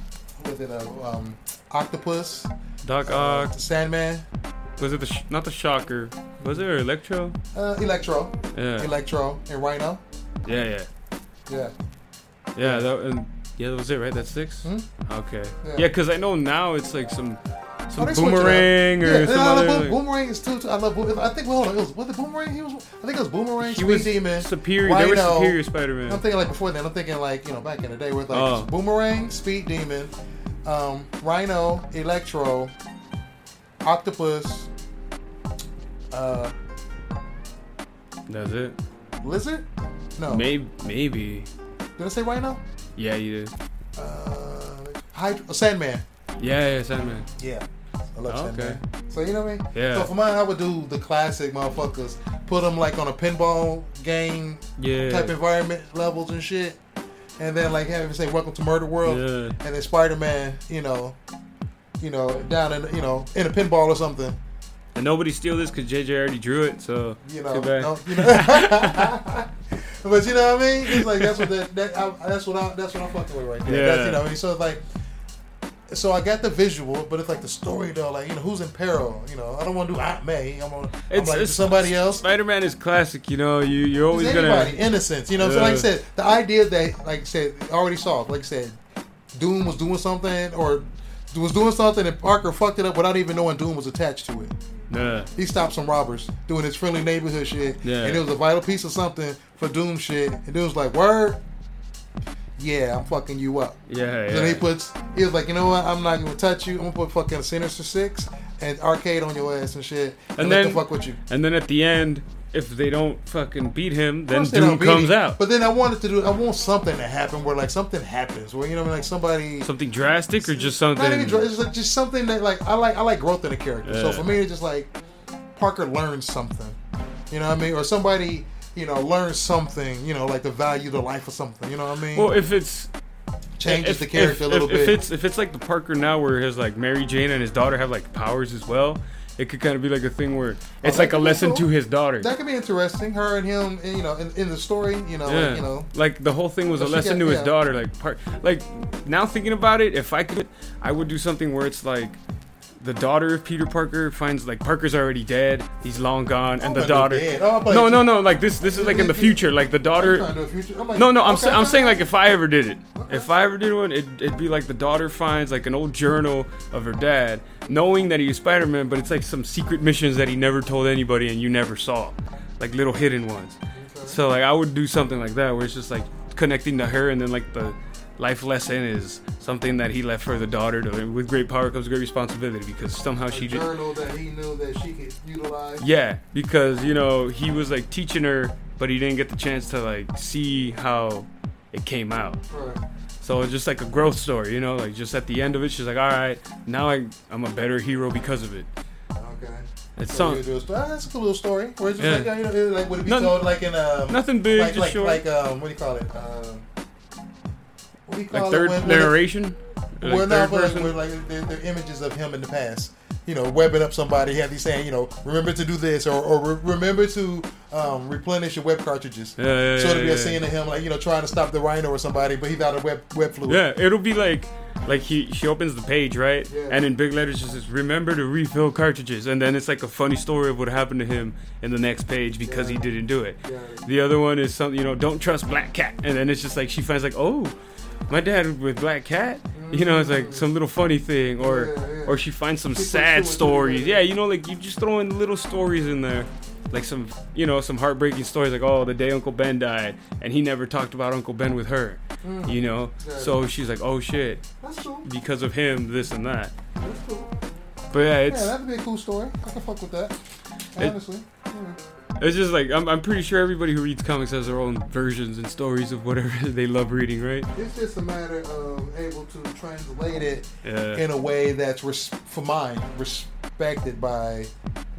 with it, uh, um, Octopus, Doc uh, Ock. Sandman, Was it the sh- not the Shocker? Was it Electro? uh, Electro, Yeah, Electro, and Rhino. yeah, yeah, Yeah, yeah. That and yeah, that was it, right? That's 6 Hmm? Okay. Yeah. Yeah, because I know now it's like some some Oh, they switch it up. boomerang or yeah. some I other. Like- Boomerang is too. too- I love. Boom- I think. Well, hold on. It was was it Boomerang? He was. I think it was Boomerang. he Speed was Demon. superior. They were Rhino. superior I'm thinking like before then. I'm thinking like you know back in the day with like Oh. Boomerang, Speed Demon, um, Rhino, Electro, Octopus, uh, That's it. Lizard. No, Maybe, maybe. did I say Rhino? Yeah, you did. Uh, Hydra, Sandman. Yeah, yeah, Sandman. Yeah, I love Oh, okay. Sandman. So you know what I mean? Yeah. So for mine, I would do the classic motherfuckers. Put them like on a pinball game Yeah. type environment levels and shit, and then like have him say "Welcome to Murder World," Yeah. and then Spider Man, you know, you know, down in you know in a pinball or something. And nobody steal this because JJ already drew it, so You know, no, you know. but you know what I mean? It's like that's what that, that I, that's what I that's what I'm fucking with right there. Yeah. That's, you know, what I mean? so it's like. So I got the visual, but it's like the story though. Like you know, who's in peril? You know, I don't want to do Aunt May. I'm, gonna, I'm like it's- somebody else. Spider-Man is classic, you know. You you're always It's gonna. anybody, innocence. You know, so like I said, the idea that, like I said, already solved. Like I said, Doom was doing something, or was doing something, and Parker fucked it up without even knowing Doom was attached to it. Yeah. He stopped some robbers doing his friendly neighborhood shit, Yeah. and it was a vital piece of something for Doom shit. And Doom was like, "Word, yeah, I'm fucking you up." Yeah, So he puts, he was like, "You know what? I'm not gonna touch you. I'm gonna put fucking Sinister Six and Arcade on your ass and shit, and, And let then- the fuck with you." And then at the end, if they don't fucking beat him, then Doom comes him. out. But then I wanted to do. I want something to happen where like something happens where you know what I mean, like somebody. Something drastic or just something. Not even something. just, like, just something that like I like. I like growth in a character. So for me, it's just like Parker learns something. You know what I mean? Or somebody you know learns something. You know, like the value to life or something. You know what I mean? Well, if it's Changes if, the character if, a little if, bit. If it's if it's like the Parker now, where his like Mary Jane and his daughter have like powers as well, it could kind of be like a thing where oh, it's that like a lesson cool. to his daughter. that could be interesting. Her and him, you know, in, in the story, you know, yeah, like, you know, like the whole thing was a lesson got- to his yeah. daughter. Like part, like now thinking about it, if I could, I would do something where it's like the daughter of Peter Parker finds like Parker's already dead, he's long gone, and I'm the daughter. Oh, No, no, no. Like this, this is like in the future. Like the daughter. do a future- I'm like, No, no, I'm, okay, sa- I'm saying like if I ever did it, if I ever did one, it, it'd be like the daughter finds like an old journal of her dad, knowing that he was Spider Man, but it's like some secret missions that he never told anybody and you never saw, like little hidden ones. So like I would do something like that where it's just like connecting to her and then like the life lesson is something that he left for the daughter. To, with great power comes great responsibility because somehow A she just journal that he knew that she could utilize. yeah because you know he was like teaching her, but he didn't get the chance to like see how it came out. Right. So it's just like a growth story, you know, like just at the end of it, she's like, all right, now I, I'm a better hero because of it. Okay. It's So some, you do a. Ah, that's a cool little story. Where it's Yeah. like, you know, like would it be Nothing- told like in um, nothing big, like just like, short. like um, what do you call it? Um, what do you call like third when, when it- narration? Like well, no, but like, like there are images of him in the past. You know, webbing up somebody. Have you saying, you know, remember to do this, or, or re- remember to um, replenish your web cartridges. Yeah, yeah, so to be a scene of him, like you know, trying to stop the rhino or somebody, but he's out of web web fluid. Yeah, it'll be like like he she opens the page right, Yeah. and in big letters it says remember to refill cartridges, and then it's like a funny story of what happened to him in the next page because Yeah. he didn't do it. Yeah. The other one is something you know don't trust Black Cat, and then it's just like she finds like oh. My dad with Black Cat, you know, it's like some little funny thing, or Yeah, yeah. or she finds some She sad stories. Yeah, you know, like you just throw in little stories in there, like some, you know, some heartbreaking stories, like oh, the day Uncle Ben died, and he never talked about Uncle Ben with her, Mm. you know. Yeah. So she's like, oh shit, That's cool. because of him, this and that. That's cool. But yeah, it's Yeah, that'd be a cool story. I can fuck with that. Honestly. It's just like I'm, I'm pretty sure everybody who reads comics has their own versions and stories of whatever they love reading, right? It's just a matter of able to translate it Yeah, in a way that's, res- for mine, respected by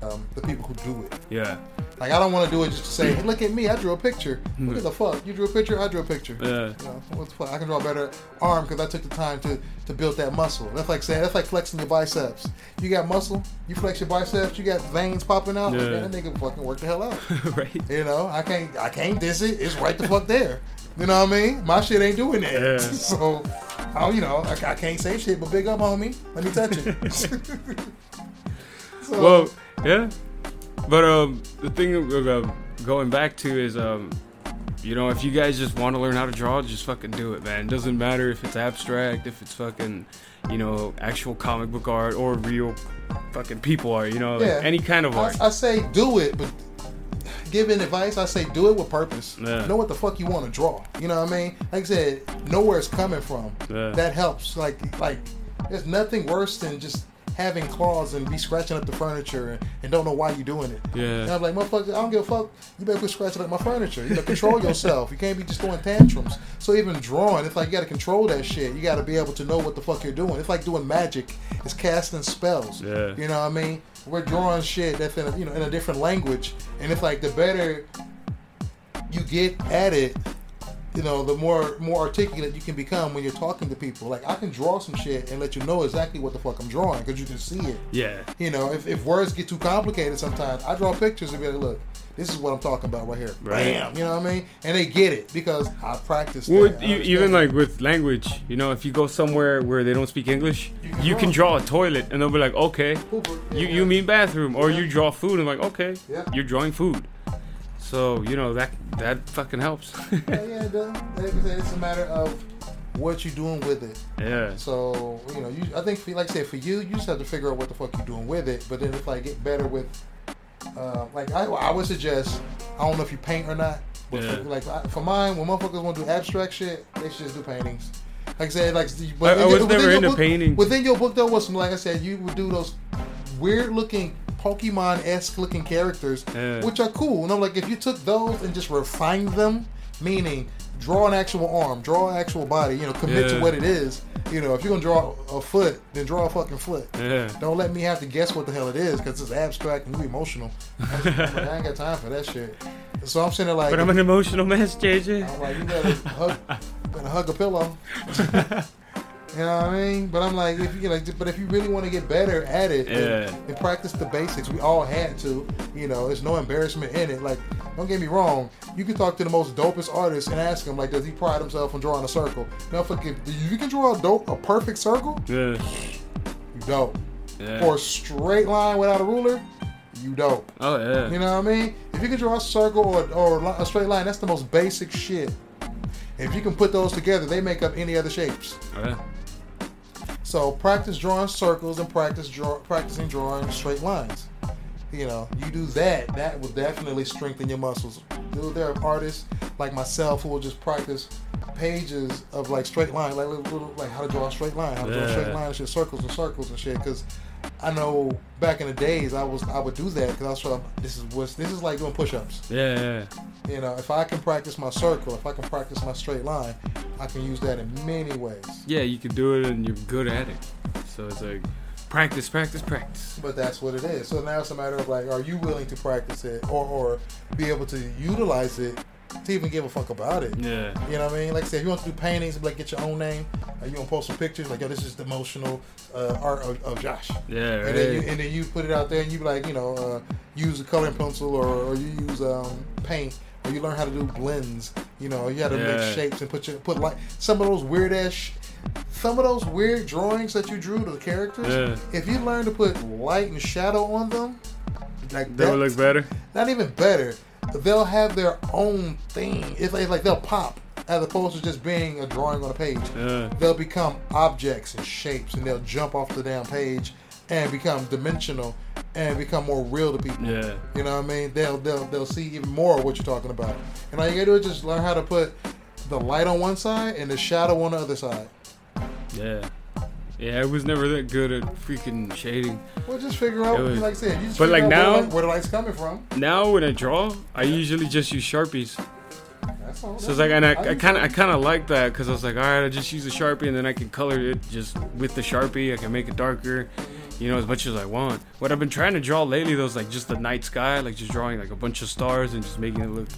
um, the people who do it. yeah, Like, I don't want to do it just to say, hey, look at me, I drew a picture. Look at the fuck. You drew a picture, I drew a picture. yeah, You know, what the fuck? I can draw a better arm because I took the time to, to build that muscle. That's like saying that's like flexing your biceps. You got muscle, you flex your biceps, you got veins popping out. Yeah. Man, that nigga fucking work the hell out. right. You know, I can't I can't diss it. It's right the fuck there. You know what I mean? My shit ain't doing that. Yeah. So, I, you know, I, I can't say shit, but big up, homie. Let me touch it. Well, yeah, but um, the thing uh, going back to is um, you know, if you guys just want to learn how to draw, just fucking do it, man. It doesn't matter if it's abstract, if it's fucking, you know, actual comic book art or real fucking people art. You know, Yeah. any kind of I, art. I say do it, but giving advice, I say do it with purpose. Yeah. Know what the fuck you want to draw. You know what I mean? Like I said, know where it's coming from. Yeah. That helps. Like like, there's nothing worse than just having claws and be scratching up the furniture and, and don't know why you're doing it. Yeah. And I'm like, motherfucker, I don't give a fuck. You better quit scratching up my furniture. You know, control yourself. You can't be just throwing tantrums. So even drawing, it's like you got to control that shit. You got to be able to know what the fuck you're doing. It's like doing magic. It's casting spells. Yeah. You know what I mean? We're drawing shit that's in a, you know in a different language, and it's like the better you get at it, you know, the more more articulate you can become when you're talking to people. Like I can draw some shit and let you know exactly what the fuck I'm drawing because you can see it. yeah. You know, if, if words get too complicated sometimes, I draw pictures and be like, look, this is what I'm talking about right here. Right. Bam. You know what I mean? And they get it because I practice. Well, that. I understand even like with language, you know, if you go somewhere where they don't speak English, You can you draw. can draw a toilet, and they'll be like, okay, Hoover, you yeah. you mean bathroom, or Yeah. you draw food, and like, okay, Yeah. you're drawing food. So you know that that fucking helps. yeah, yeah, it does. Like I said, it's a matter of what you're doing with it. yeah. So you know, you I think for, like I said, for you, you just have to figure out what the fuck you're doing with it. But then if like get better with, uh, like I, I would suggest, I don't know if you paint or not, but Yeah. for, like I- for mine, when motherfuckers want to do abstract shit, they should just do paintings. Like I said, like but I- I was within never into book- painting. Within your book though, was some like I said, you would do those weird looking Pokemon esque looking characters, Yeah. which are cool. And I'm like, if you took those and just refined them, meaning draw an actual arm, draw an actual body, you know, commit to what it is. You know, if you're gonna draw a foot, then draw a fucking foot. Yeah. Don't let me have to guess what the hell it is because it's abstract and you emotional. Like, I ain't got time for that shit. So I'm sitting there like, But I'm an emotional mess, JJ. I'm like, you better hug, better hug a pillow. you know what I mean? But I'm like, if you like, but if you really want to get better at it, Yeah. and, and practice the basics, we all had to. You know, there's no embarrassment in it. Like, don't get me wrong. You can talk to the most dopest artist and ask him, like, does he pride himself on drawing a circle? Now, fucking, if you can draw a dope, a perfect circle, Yeah. you dope. Yeah. Or a straight line without a ruler, you dope. oh yeah. You know what I mean? If you can draw a circle or, or a straight line, that's the most basic shit. If you can put those together, they make up any other shapes. Oh, yeah. So practice drawing circles and practice draw, practicing drawing straight lines. You know, you do that, that will definitely strengthen your muscles. There are artists like myself who will just practice pages of like straight line, like little, little like how to draw a straight line, how to draw a straight line, and shit, circles and circles and shit. Because I know back in the days, I was I would do that because I was trying. This is what's this is like doing push-ups. Yeah, yeah. You know, if I can practice my circle, if I can practice my straight line, I can use that in many ways. Yeah, you can do it and you're good at it. So it's like practice, practice, practice. But that's what it is. So now it's a matter of like, are you willing to practice it or or be able to utilize it to even give a fuck about it? Yeah. You know what I mean? Like I said, if you want to do paintings, like get your own name. Uh, you want to post some pictures, like yo, this is the emotional uh, art of, of Josh. Yeah, right. And then, you, and then you put it out there, and you be like, you know, uh, use a coloring pencil, or, or you use um, paint, or you learn how to do blends. You know, you got to Yeah. make shapes and put your put like some of those weird ass, sh- some of those weird drawings that you drew to the characters. Yeah. If you learn to put light and shadow on them, like That would look better. not even better. They'll have their own thing. It's like, like they'll pop as opposed to just being a drawing on a page. Yeah. They'll become objects and shapes, and they'll jump off the damn page and become dimensional and become more real to people. Yeah. You know what I mean? They'll they'll they'll see even more of what you're talking about. And all you gotta do is just learn how to put the light on one side and the shadow on the other side. Yeah. Yeah, I was never that good at freaking shading. Well, just figure out, It was- like I said, you just but, like, now- where, the where the light's coming from. Now when I draw, I usually just use Sharpies. That's all. So it's like, and I, I kind of, I kind of like that because I was like, all right, I just use a sharpie and then I can color it just with the sharpie. I can make it darker, you know, as much as I want. What I've been trying to draw lately, though, is like just the night sky, like just drawing like a bunch of stars and just making it look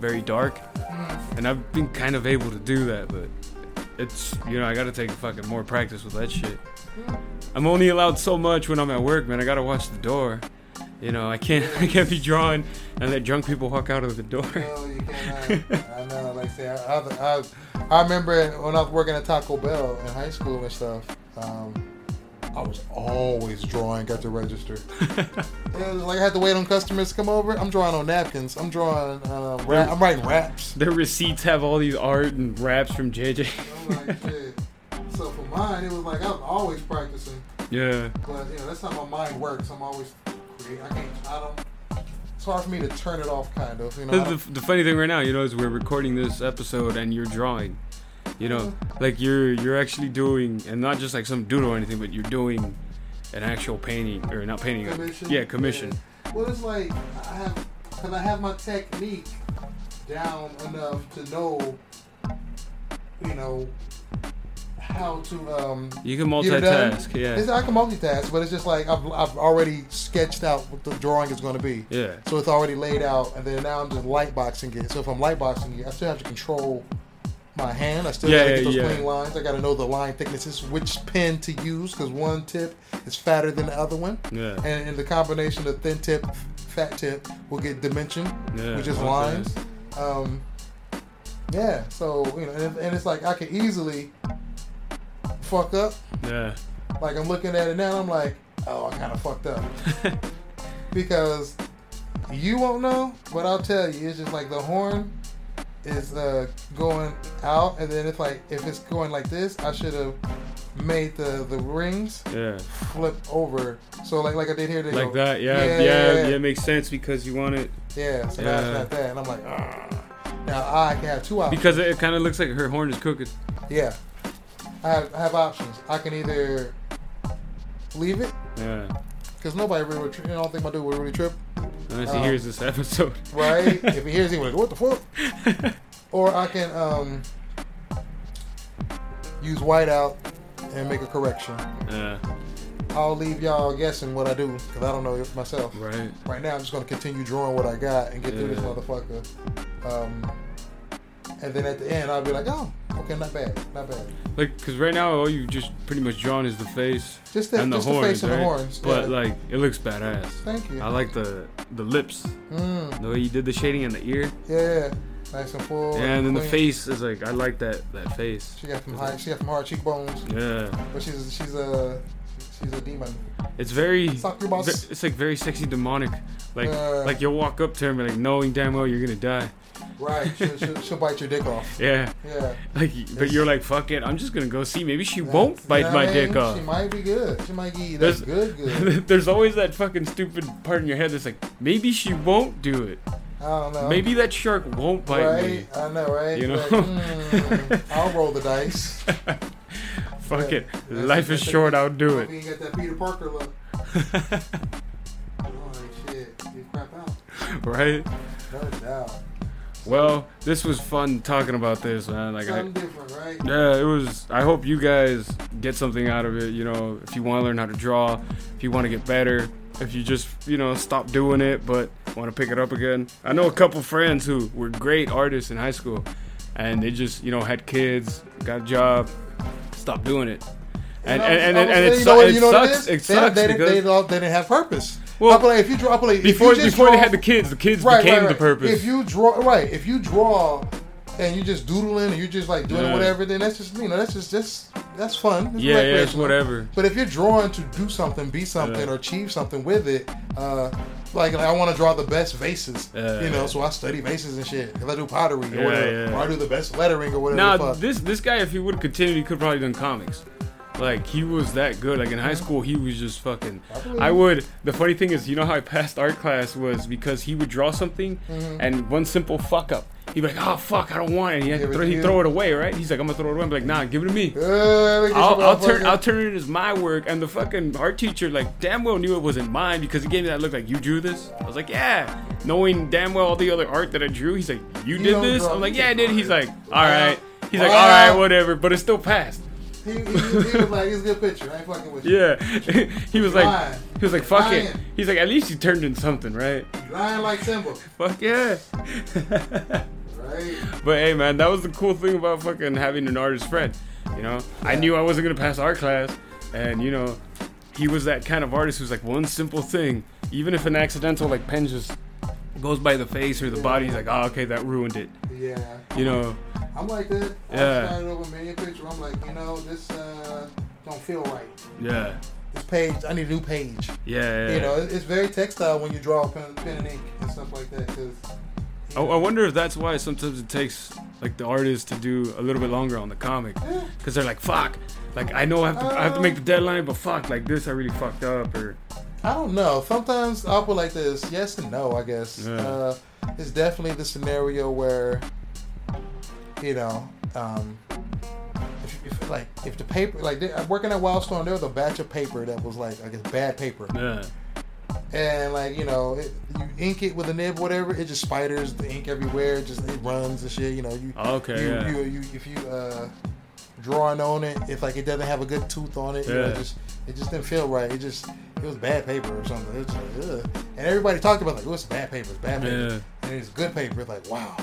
very dark. And I've been kind of able to do that, but it's, you know, I got to take fucking more practice with that shit. I'm only allowed so much when I'm at work, man. I gotta watch the door. You know, I can't, I can't be drawing and let drunk people walk out of the door. No, you cannot. I know. Like I say, I, I, I remember when I was working at Taco Bell in high school and stuff. Um, I was always drawing at the register. like I had to wait on customers to come over. I'm drawing on napkins. I'm drawing. Um, rap, I'm writing raps. Their receipts have all these art and raps from JJ. Like. So for mine, it was like I was always practicing. yeah. But you know, that's how my mind works. I'm always creating. I can't. I don't. It's hard for me to turn it off, kind of. You know. The, the, the funny thing right now, you know, is we're recording this episode and you're drawing. You know, like you're you're actually doing, and not just like some doodle or anything, but you're doing an actual painting or not painting. commission. Yeah, commission. Yeah. Well, it's like I have, cause I have my technique down enough to know, you know, how to um. You can get it done. multitask. Yeah. It's, I can multitask, but it's just like I've, I've already sketched out what the drawing is going to be. Yeah. So it's already laid out, and then now I'm just light boxing it. So if I'm light boxing it, I still have to control my hand. I still Yeah, gotta get those yeah. clean lines. I gotta know the line thicknesses, which pen to use, because one tip is fatter than the other one, Yeah. and, and the combination of thin tip, fat tip will get dimension, Yeah. which is okay. lines. Um, yeah. So you know, and, and it's like I can easily fuck up. Yeah. Like I'm looking at it now, I'm like, oh, I kind of fucked up because you won't know, but I'll tell you, it's just like the horn is uh, going out, and then it's like if it's going like this, I should have made the the rings Yeah. flip over. So like like I did here, they Like go, that. Yeah. Yeah, Yeah. yeah, Yeah. It makes sense because you want it yeah. So Yeah. it's not that, and I'm like, ah. Now I can have two options. because it, it kind of looks like her horn is crooked. yeah, I have, I have options. I can either leave it Yeah. Because nobody really, would tri- I don't think my dude would really trip. Unless he Um, hears this episode. right? if he hears, he like, "What the fuck?" or I can um, use whiteout and make a correction. Yeah. I'll leave y'all guessing what I do because I don't know it myself. Right. Right now, I'm just gonna continue drawing what I got and get through this motherfucker. Um, and then at the end, I'll be like, "Oh, okay, not bad, not bad." Like, cause right now all you just pretty much drawn is the face Just the, and the just horns, the face and right? the horns. But yeah. like, it looks badass. thank you. I like the the lips, Mm, the way you did the shading in the ear, yeah, nice and full. yeah, and then the face is like, I like that that face. She got some high. She got some hard cheekbones, Yeah, but she's she's a she's a demon. it's very, it's like very sexy demonic. Like, Uh. like you'll walk up to him and like knowing damn well you're gonna die. Right. She'll, she'll, she'll bite your dick off. Yeah, Yeah. like, but you're like, fuck it, I'm just gonna go see. Maybe she won't bite know my what I dick off. She might be good. She might you There's- good, good. There's always that fucking stupid part in your head that's like, maybe she won't do it. I don't know. maybe that shark won't bite right? me. I know, right? You know? Like, mm, I'll roll the dice. Fuck it. That's- Life is short. I'll do it. You got that Peter Parker look. Oh shit! You crap out. right? No doubt. Well, this was fun talking about this, man. Like, I, different, right? yeah, it was. I hope you guys get something out of it. You know, if you want to learn how to draw, if you want to get better, if you just, you know, stop doing it but want to pick it up again. I know a couple friends who were great artists in high school, and they just, you know, had kids, got a job, stopped doing it. And, know, and, and, I and, it, su- it you know what sucks. is? It sucks they, because they, they didn't have purpose. Well, like if you draw, like before before they had the kids, the kids right, became right, the purpose. If you draw, right, if you draw and you just doodling and you're just like doing Yeah. whatever, then that's just you know that's just just that's fun. It's yeah, yeah, it's whatever. But if you're drawing to do something, be something, Yeah. or achieve something with it, uh, like I want to draw the best vases, Yeah. you know, so I study vases and shit. If I do pottery or whatever, or I do the best lettering or whatever. Now the fuck. this this guy, if he would have continued, he could probably done comics. Like he was that good. Like in high school, he was just fucking. I I would. The funny thing is, you know how I passed art class was because he would draw something, Mm-hmm. and one simple fuck up, he'd be like, "Oh fuck, I don't want it." And He had to throw, he'd throw it away, right? He's like, "I'm gonna throw it away." I'm like, "Nah, give it to me." Uh, let me get I'll, I'll turn. I'll turn it as my work, and the fucking art teacher like damn well knew it wasn't mine because he gave me that look like you drew this. I was like, yeah, knowing damn well all the other art that I drew. He's like, you, You did this? I'm like, yeah, I did did. He's like, all right. He's like, all right, whatever, but it still passed. He, he, he was like, "It's a good picture. I ain't fucking with you." Yeah, he was like, he was like, fuck it. He's like, at least you turned in something, right? Lying like Simba, Fuck yeah. right? But hey, man, that was the cool thing about fucking having an artist friend. You know, I knew I wasn't gonna pass art class, and you know, he was that kind of artist who's like one simple thing, even if an accidental like pen just goes by the face or the body, he's like, oh, okay, that ruined it. Yeah. You know, I'm like that. Yeah. I started over many picture. I'm like, you know, this uh, don't feel right. yeah, This page, I need a new page. yeah. yeah. You know, it's very textile when you draw pen, pen and ink and stuff like that. Cause I, I wonder if that's why sometimes it takes like the artist to do a little bit longer on the comic, because they're like, fuck, like I know I have to, I have to make the deadline, but fuck, like this I really fucked up, or I don't know. Sometimes I'll put like this, yes and no. I guess Yeah. uh, it's definitely the scenario where, you know, um, if, if like if the paper like they, working at Wildstorm, there was a batch of paper that was like I guess bad paper, yeah, and like you know it, you ink it with a nib, whatever, it just spiders the ink everywhere. It just it runs and shit. You know you okay, you, yeah. you, you if you uh drawing on it if like it doesn't have a good tooth on it you know, Yeah. it just it just didn't feel right it just it was bad paper or something it was like, ugh. and everybody talked about like oh it's bad paper it's bad paper Yeah. and it's good paper it's like wow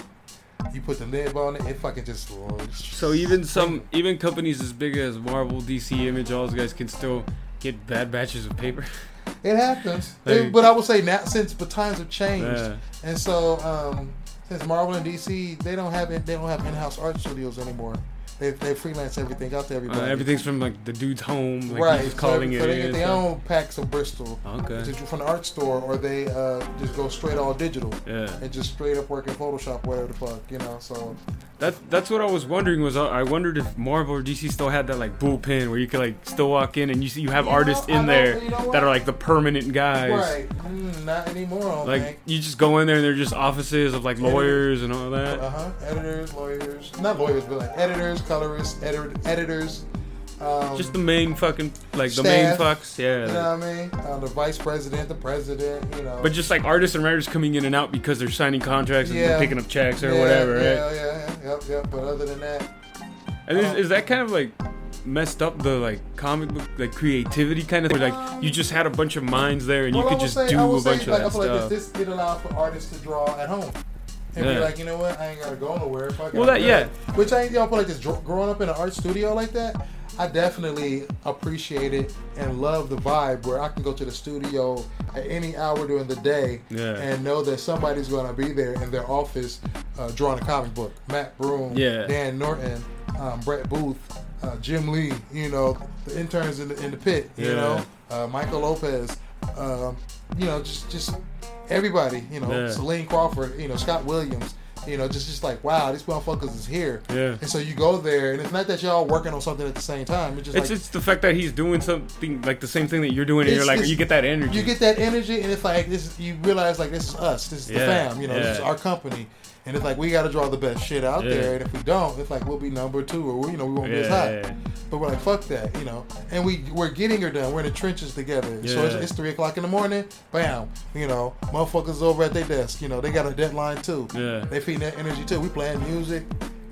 you put the lid on it it fucking just So even some even companies as big as Marvel, DC, Image, all those guys can still get bad batches of paper. it happens Like- It- but I would say now since but times have changed Yeah. and so um since Marvel and DC they don't have it they don't have in-house art studios anymore they, they freelance everything out to Uh, everybody. everything's from like the dude's home, like right, he's calling so, it so they get their own packs of Bristol. Okay. from the art store, or they uh, just go straight all digital. Yeah, and just straight up work in Photoshop, whatever the fuck, you know. So that that's what I was wondering. Was uh, I wondered if Marvel or DC still had that like bullpen where you could like still walk in and you see you have You artists I in there you know that are like the permanent guys. right, mm, not anymore. Like think. you just go in there and they're just offices of like lawyers and all that. Uh huh. Editors, lawyers, not lawyers, but like editors, colorists, edit- editors. Um, Just the main fucking like the main Staff, fucks, yeah. you know what I mean? Uh, the vice president, the president, you know. But just like artists and writers coming in and out because they're signing contracts and Yeah. picking up checks or yeah, whatever, yeah, right? Yeah, yeah, yep, yep. But other than that, And is, is that kind of like messed up the like comic book like creativity kind of thing? Like you just had a bunch of minds there and you could just say- do a bunch of that I feel like stuff. this, this it allows for artists to draw at home. And Yeah. be like, you know what, I ain't gotta go nowhere. Fuck Well, that- yeah. Which I ain't y'all feel like this growing up in an art studio like that. I definitely appreciate it and love the vibe where I can go to the studio at any hour during the day Yeah. and know that somebody's gonna be there in their office uh, drawing a comic book. Matt Broome, Yeah. Dan Norton, um, Brett Booth, uh, Jim Lee. You know, the interns in the in the pit. You know, uh, Michael Lopez. Um, you know, just just everybody. You know, Yeah. Saleem Crawford. You know, Scott Williams. You know, just just like wow, these motherfuckers is here. Yeah. And so you go there, and it's not that y'all working on something at the same time. It's just It's like just the fact that he's doing something like the same thing that you're doing, and you're like, you get that energy. you get that energy, and it's like this. Is, you realize like this is us. This is the fam. You know, this is our company. And it's like we got to draw the best shit out Yeah. there, and if we don't, it's like we'll be number two, or you know we won't be as Yeah, hot. yeah, yeah. But we're like, fuck that, you know. And we we're getting her done. We're in the trenches together. So it's, it's three o'clock in the morning. Bam, you know, motherfuckers over at their desk. You know, they got a deadline too. Yeah. They feeding that energy too. We playing music,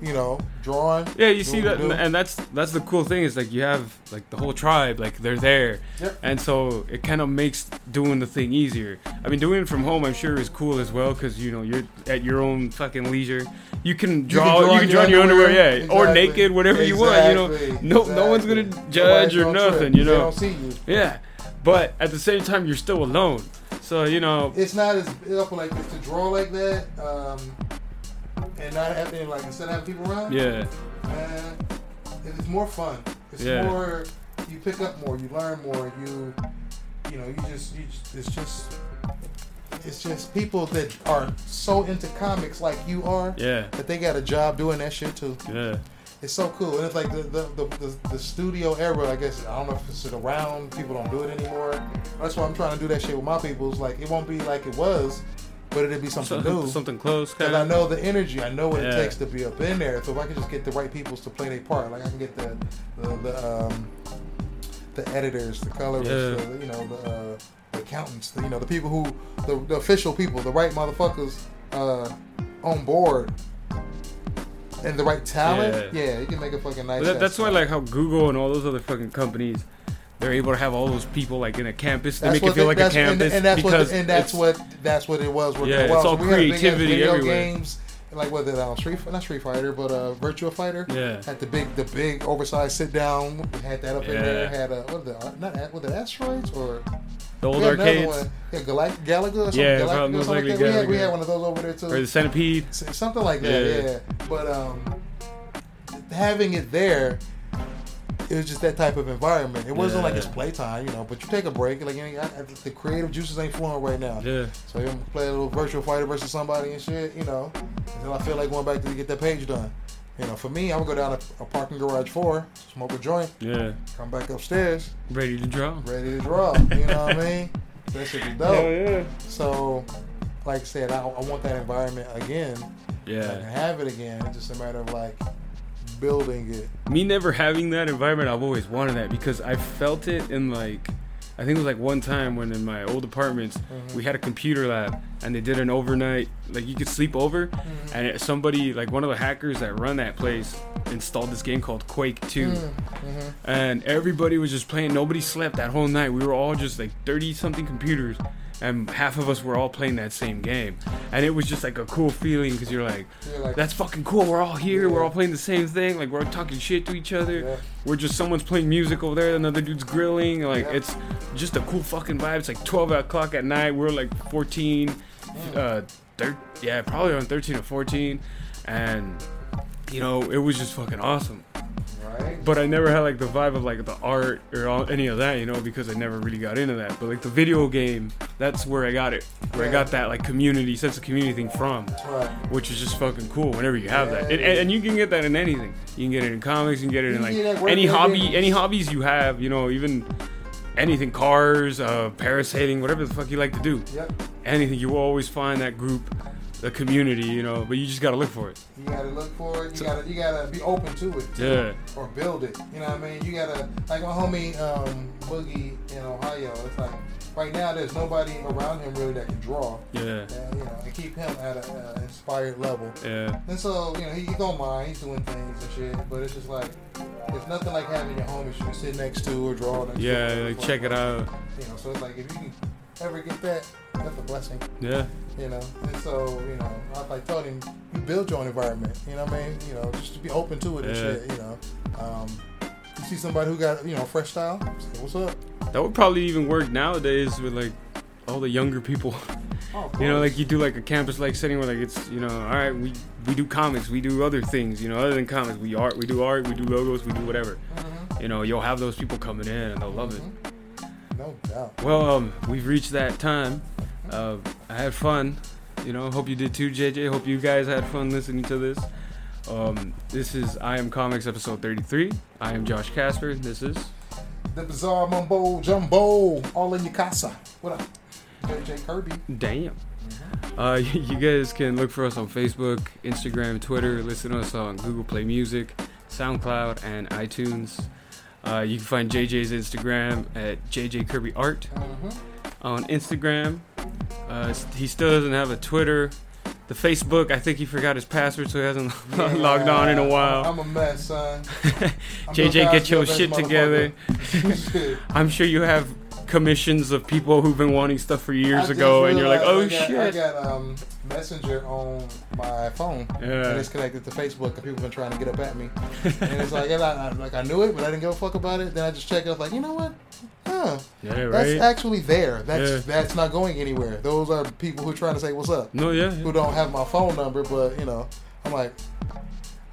you know, drawing. Yeah, you see that, and that's that's the cool thing is like you have like the whole tribe, like they're there, Yep. and so it kind of makes doing the thing easier. I mean, doing it from home, I'm sure is cool as well because you know you're at your own fucking leisure. You can draw, you can draw, in your underwear, yeah, or naked, whatever you want. You know, Exactly. no no one's gonna judge Nobody's or nothing. trip. You know, you. yeah. But at the same time, you're still alone. So you know, it's not as up like this to draw like that, um, and not having like instead of having people around. yeah, man, it's more fun. It's Yeah. more you pick up more, you learn more, you you know, you just you just, it's just it's just people that are so into comics like you are yeah, that they got a job doing that shit too. yeah, It's so cool. And it's like the the, the, the, the studio era, I guess I don't know if it's around, people don't do it anymore. That's why I'm trying to do that shit with my people. It's like it won't be like it was, but it'd be something new. something, close, Because I know the energy, I know what it takes to be up in there. So if I can just get the right people to play their part, like I can get the the, the um the editors, the colorists, Yeah. the, you know the, uh, the accountants, the, you know the people who the, the official people, the right motherfuckers uh, on board, and the right talent. Yeah. Yeah, you can make a fucking nice. That, that's why, like, how Google and all those other fucking companies, they're able to have all those people like in a campus. They That's make it feel they- like a that's- and- campus and, that's because what and that's what that's what it was. Yeah, it's all we had a big ass creativity video everywhere. games, like whether the was Street not Street Fighter, but uh, Virtual Fighter. Yeah. Had the big the big oversized sit down. Had that up in there. Yeah. Had uh, what the not what the asteroids or the old we had another arcades. Yeah, Galact- Galaga or something. Yeah, probably most like likely that. We had, we had one of those over there too. or the centipede. Something like that. Yeah. Yeah. But um, having it there, it was just that type of environment. It wasn't like it's playtime, you know. But you take a break, like you know, I- I- the creative juices ain't flowing right now. Yeah, So you play a little virtual fighter versus somebody and shit, you know. Until I feel like going back to get that page done. You know, for me, I would go down to a parking garage four, smoke a joint, yeah. come back upstairs, Ready to draw. ready to draw. You know what I mean? That should be dope. Hell yeah. So, like I said, I, I want that environment again. If I can Yeah. have it again. It's just a matter of like building it. Me never having that environment, I've always wanted that because I felt it in like, I think it was like one time when in my old apartments Mm-hmm. we had a computer lab and they did an overnight, like you could sleep over, Mm-hmm. and it, somebody like one of the hackers that run that place installed this game called Quake 2. Mm-hmm. and everybody was just playing. Nobody slept that whole night. We were all just like thirty something computers, and half of us were all playing that same game. And it was just like a cool feeling because you're like, You're like, that's fucking cool. We're all here. We're all playing the same thing. Like we're all talking shit to each other. Yeah. We're just someone's playing music over there. Another dude's grilling. Like Yeah. it's just a cool fucking vibe. It's like twelve o'clock at night. We're like fourteen, uh, thir- yeah, probably around thirteen or fourteen, and you know it was just fucking awesome right? but I never had like the vibe of like the art or all, any of that, you know, because I never really got into that. But like the video game, that's where I got it. Where I got that like community sense of community thing from, Right. which is just fucking cool. Whenever you have that, Yeah. and, and, you can get that in anything. You can get it in comics. You can get it You in like get that where any hobby, is. any hobbies you have. You know, even anything, cars, uh, parasailing, whatever the fuck you like to do. Yep. Anything, you will always find that group, the community. You know, but you just gotta look for it. You gotta look for it. You gotta you gotta be open to it. Yeah. Or build it. You know what I mean? You gotta like my homie um, Boogie in Ohio. It's like right now there's nobody around him really that can draw. Yeah. Uh, you know, and keep him at an uh, inspired level. Yeah. And so, you know, he, he don't mind. He's doing things and shit. But it's just like, it's nothing like having your homies you can sit next to or draw next to. Yeah. or Like check it out. You know, so it's like if you can ever get that, that's a blessing. Yeah. You know, and so you know, I like told him, you build your own environment. You know what I mean? You know, just to be open to it and shit. You know, um, see somebody who got you know fresh style, say, what's up? That would probably even work nowadays with like all the younger people. Oh, You know, like you do like a campus like setting where like it's you know, all right, we we do comics, we do other things, you know, other than comics, we art, we do art, we do logos, we do whatever. Mhm. You know, you'll have those people coming in and they'll love it. No doubt. Well, um, we've reached that time. Uh, I had fun. You know, hope you did too, JJ. Hope you guys had fun listening to this. Um, this is I Am Comics episode 33. I am Josh Casper. This is The bizarre mumbo jumbo, all in your casa. What up? JJ Kirby. Damn. Uh, you guys can look for us on Facebook, Instagram, Twitter. Listen to us on Google Play Music, SoundCloud, and iTunes. Uh, you can find JJ's Instagram at JJ Kirby Art Mm-hmm. on Instagram. Uh, he still doesn't have a Twitter. The Facebook, I think he forgot his password, so he hasn't logged on in a while. I'm a mess, son. JJ, get your shit together. I'm sure you have commissions of people who've been wanting stuff for years ago, and you're like, oh I got, shit. I got um, Messenger on my phone, and Yeah. it's connected to Facebook, and people have been trying to get up at me. and it's like, and I, I, like I knew it, but I didn't give a fuck about it. Then I just checked. I was like, you know what? Huh? Yeah, right? That's actually there. That's Yeah. that's not going anywhere. Those are people who are trying to say what's up, No, yeah. who don't have my phone number, but you know, I'm like,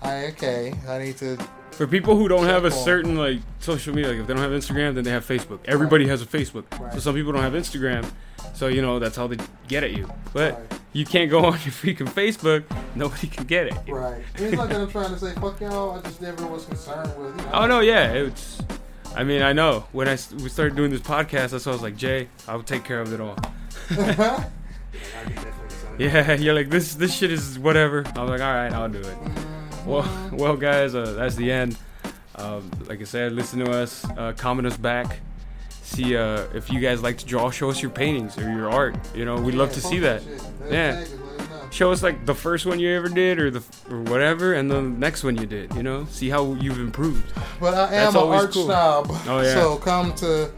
I okay, I need to. For people who don't have a certain like social media, like if they don't have Instagram, then they have Facebook. Everybody has a Facebook. Right. So some people don't have Instagram, so you know that's how they get at you. But Right. you can't go on your freaking Facebook. Nobody can get it. Right. It's not that I'm trying to say fuck y'all. I just never was concerned with. You know, Oh no, yeah, it's. I mean, I know when I we started doing this podcast, that's why I was like, Jay, I'll take care of it all. Yeah, you're like this. This shit is whatever. I was like, all right, I'll do it. Mm-hmm. Well, well, guys, uh, that's the end. Um, like I said, listen to us, uh, comment us back. See uh, if you guys like to draw. Show us your paintings or your art. You know, we'd love to see that. Yeah. Exactly, let us know. Show us like the first one you ever did, or the or whatever, and the next one you did. You know, see how you've improved. But I That's am an art cool. snob. Oh, yeah. So come to,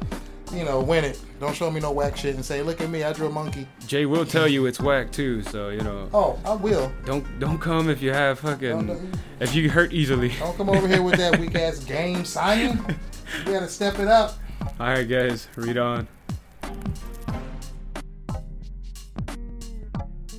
you know, win it. Don't show me no whack shit and say, look at me, I drew a monkey. Jay will tell you it's whack too, so you know, Oh, I will. don't don't come if you have fucking if you hurt easily. Don't come over here with that weak ass game signing. You gotta step it up. All right, guys, read on.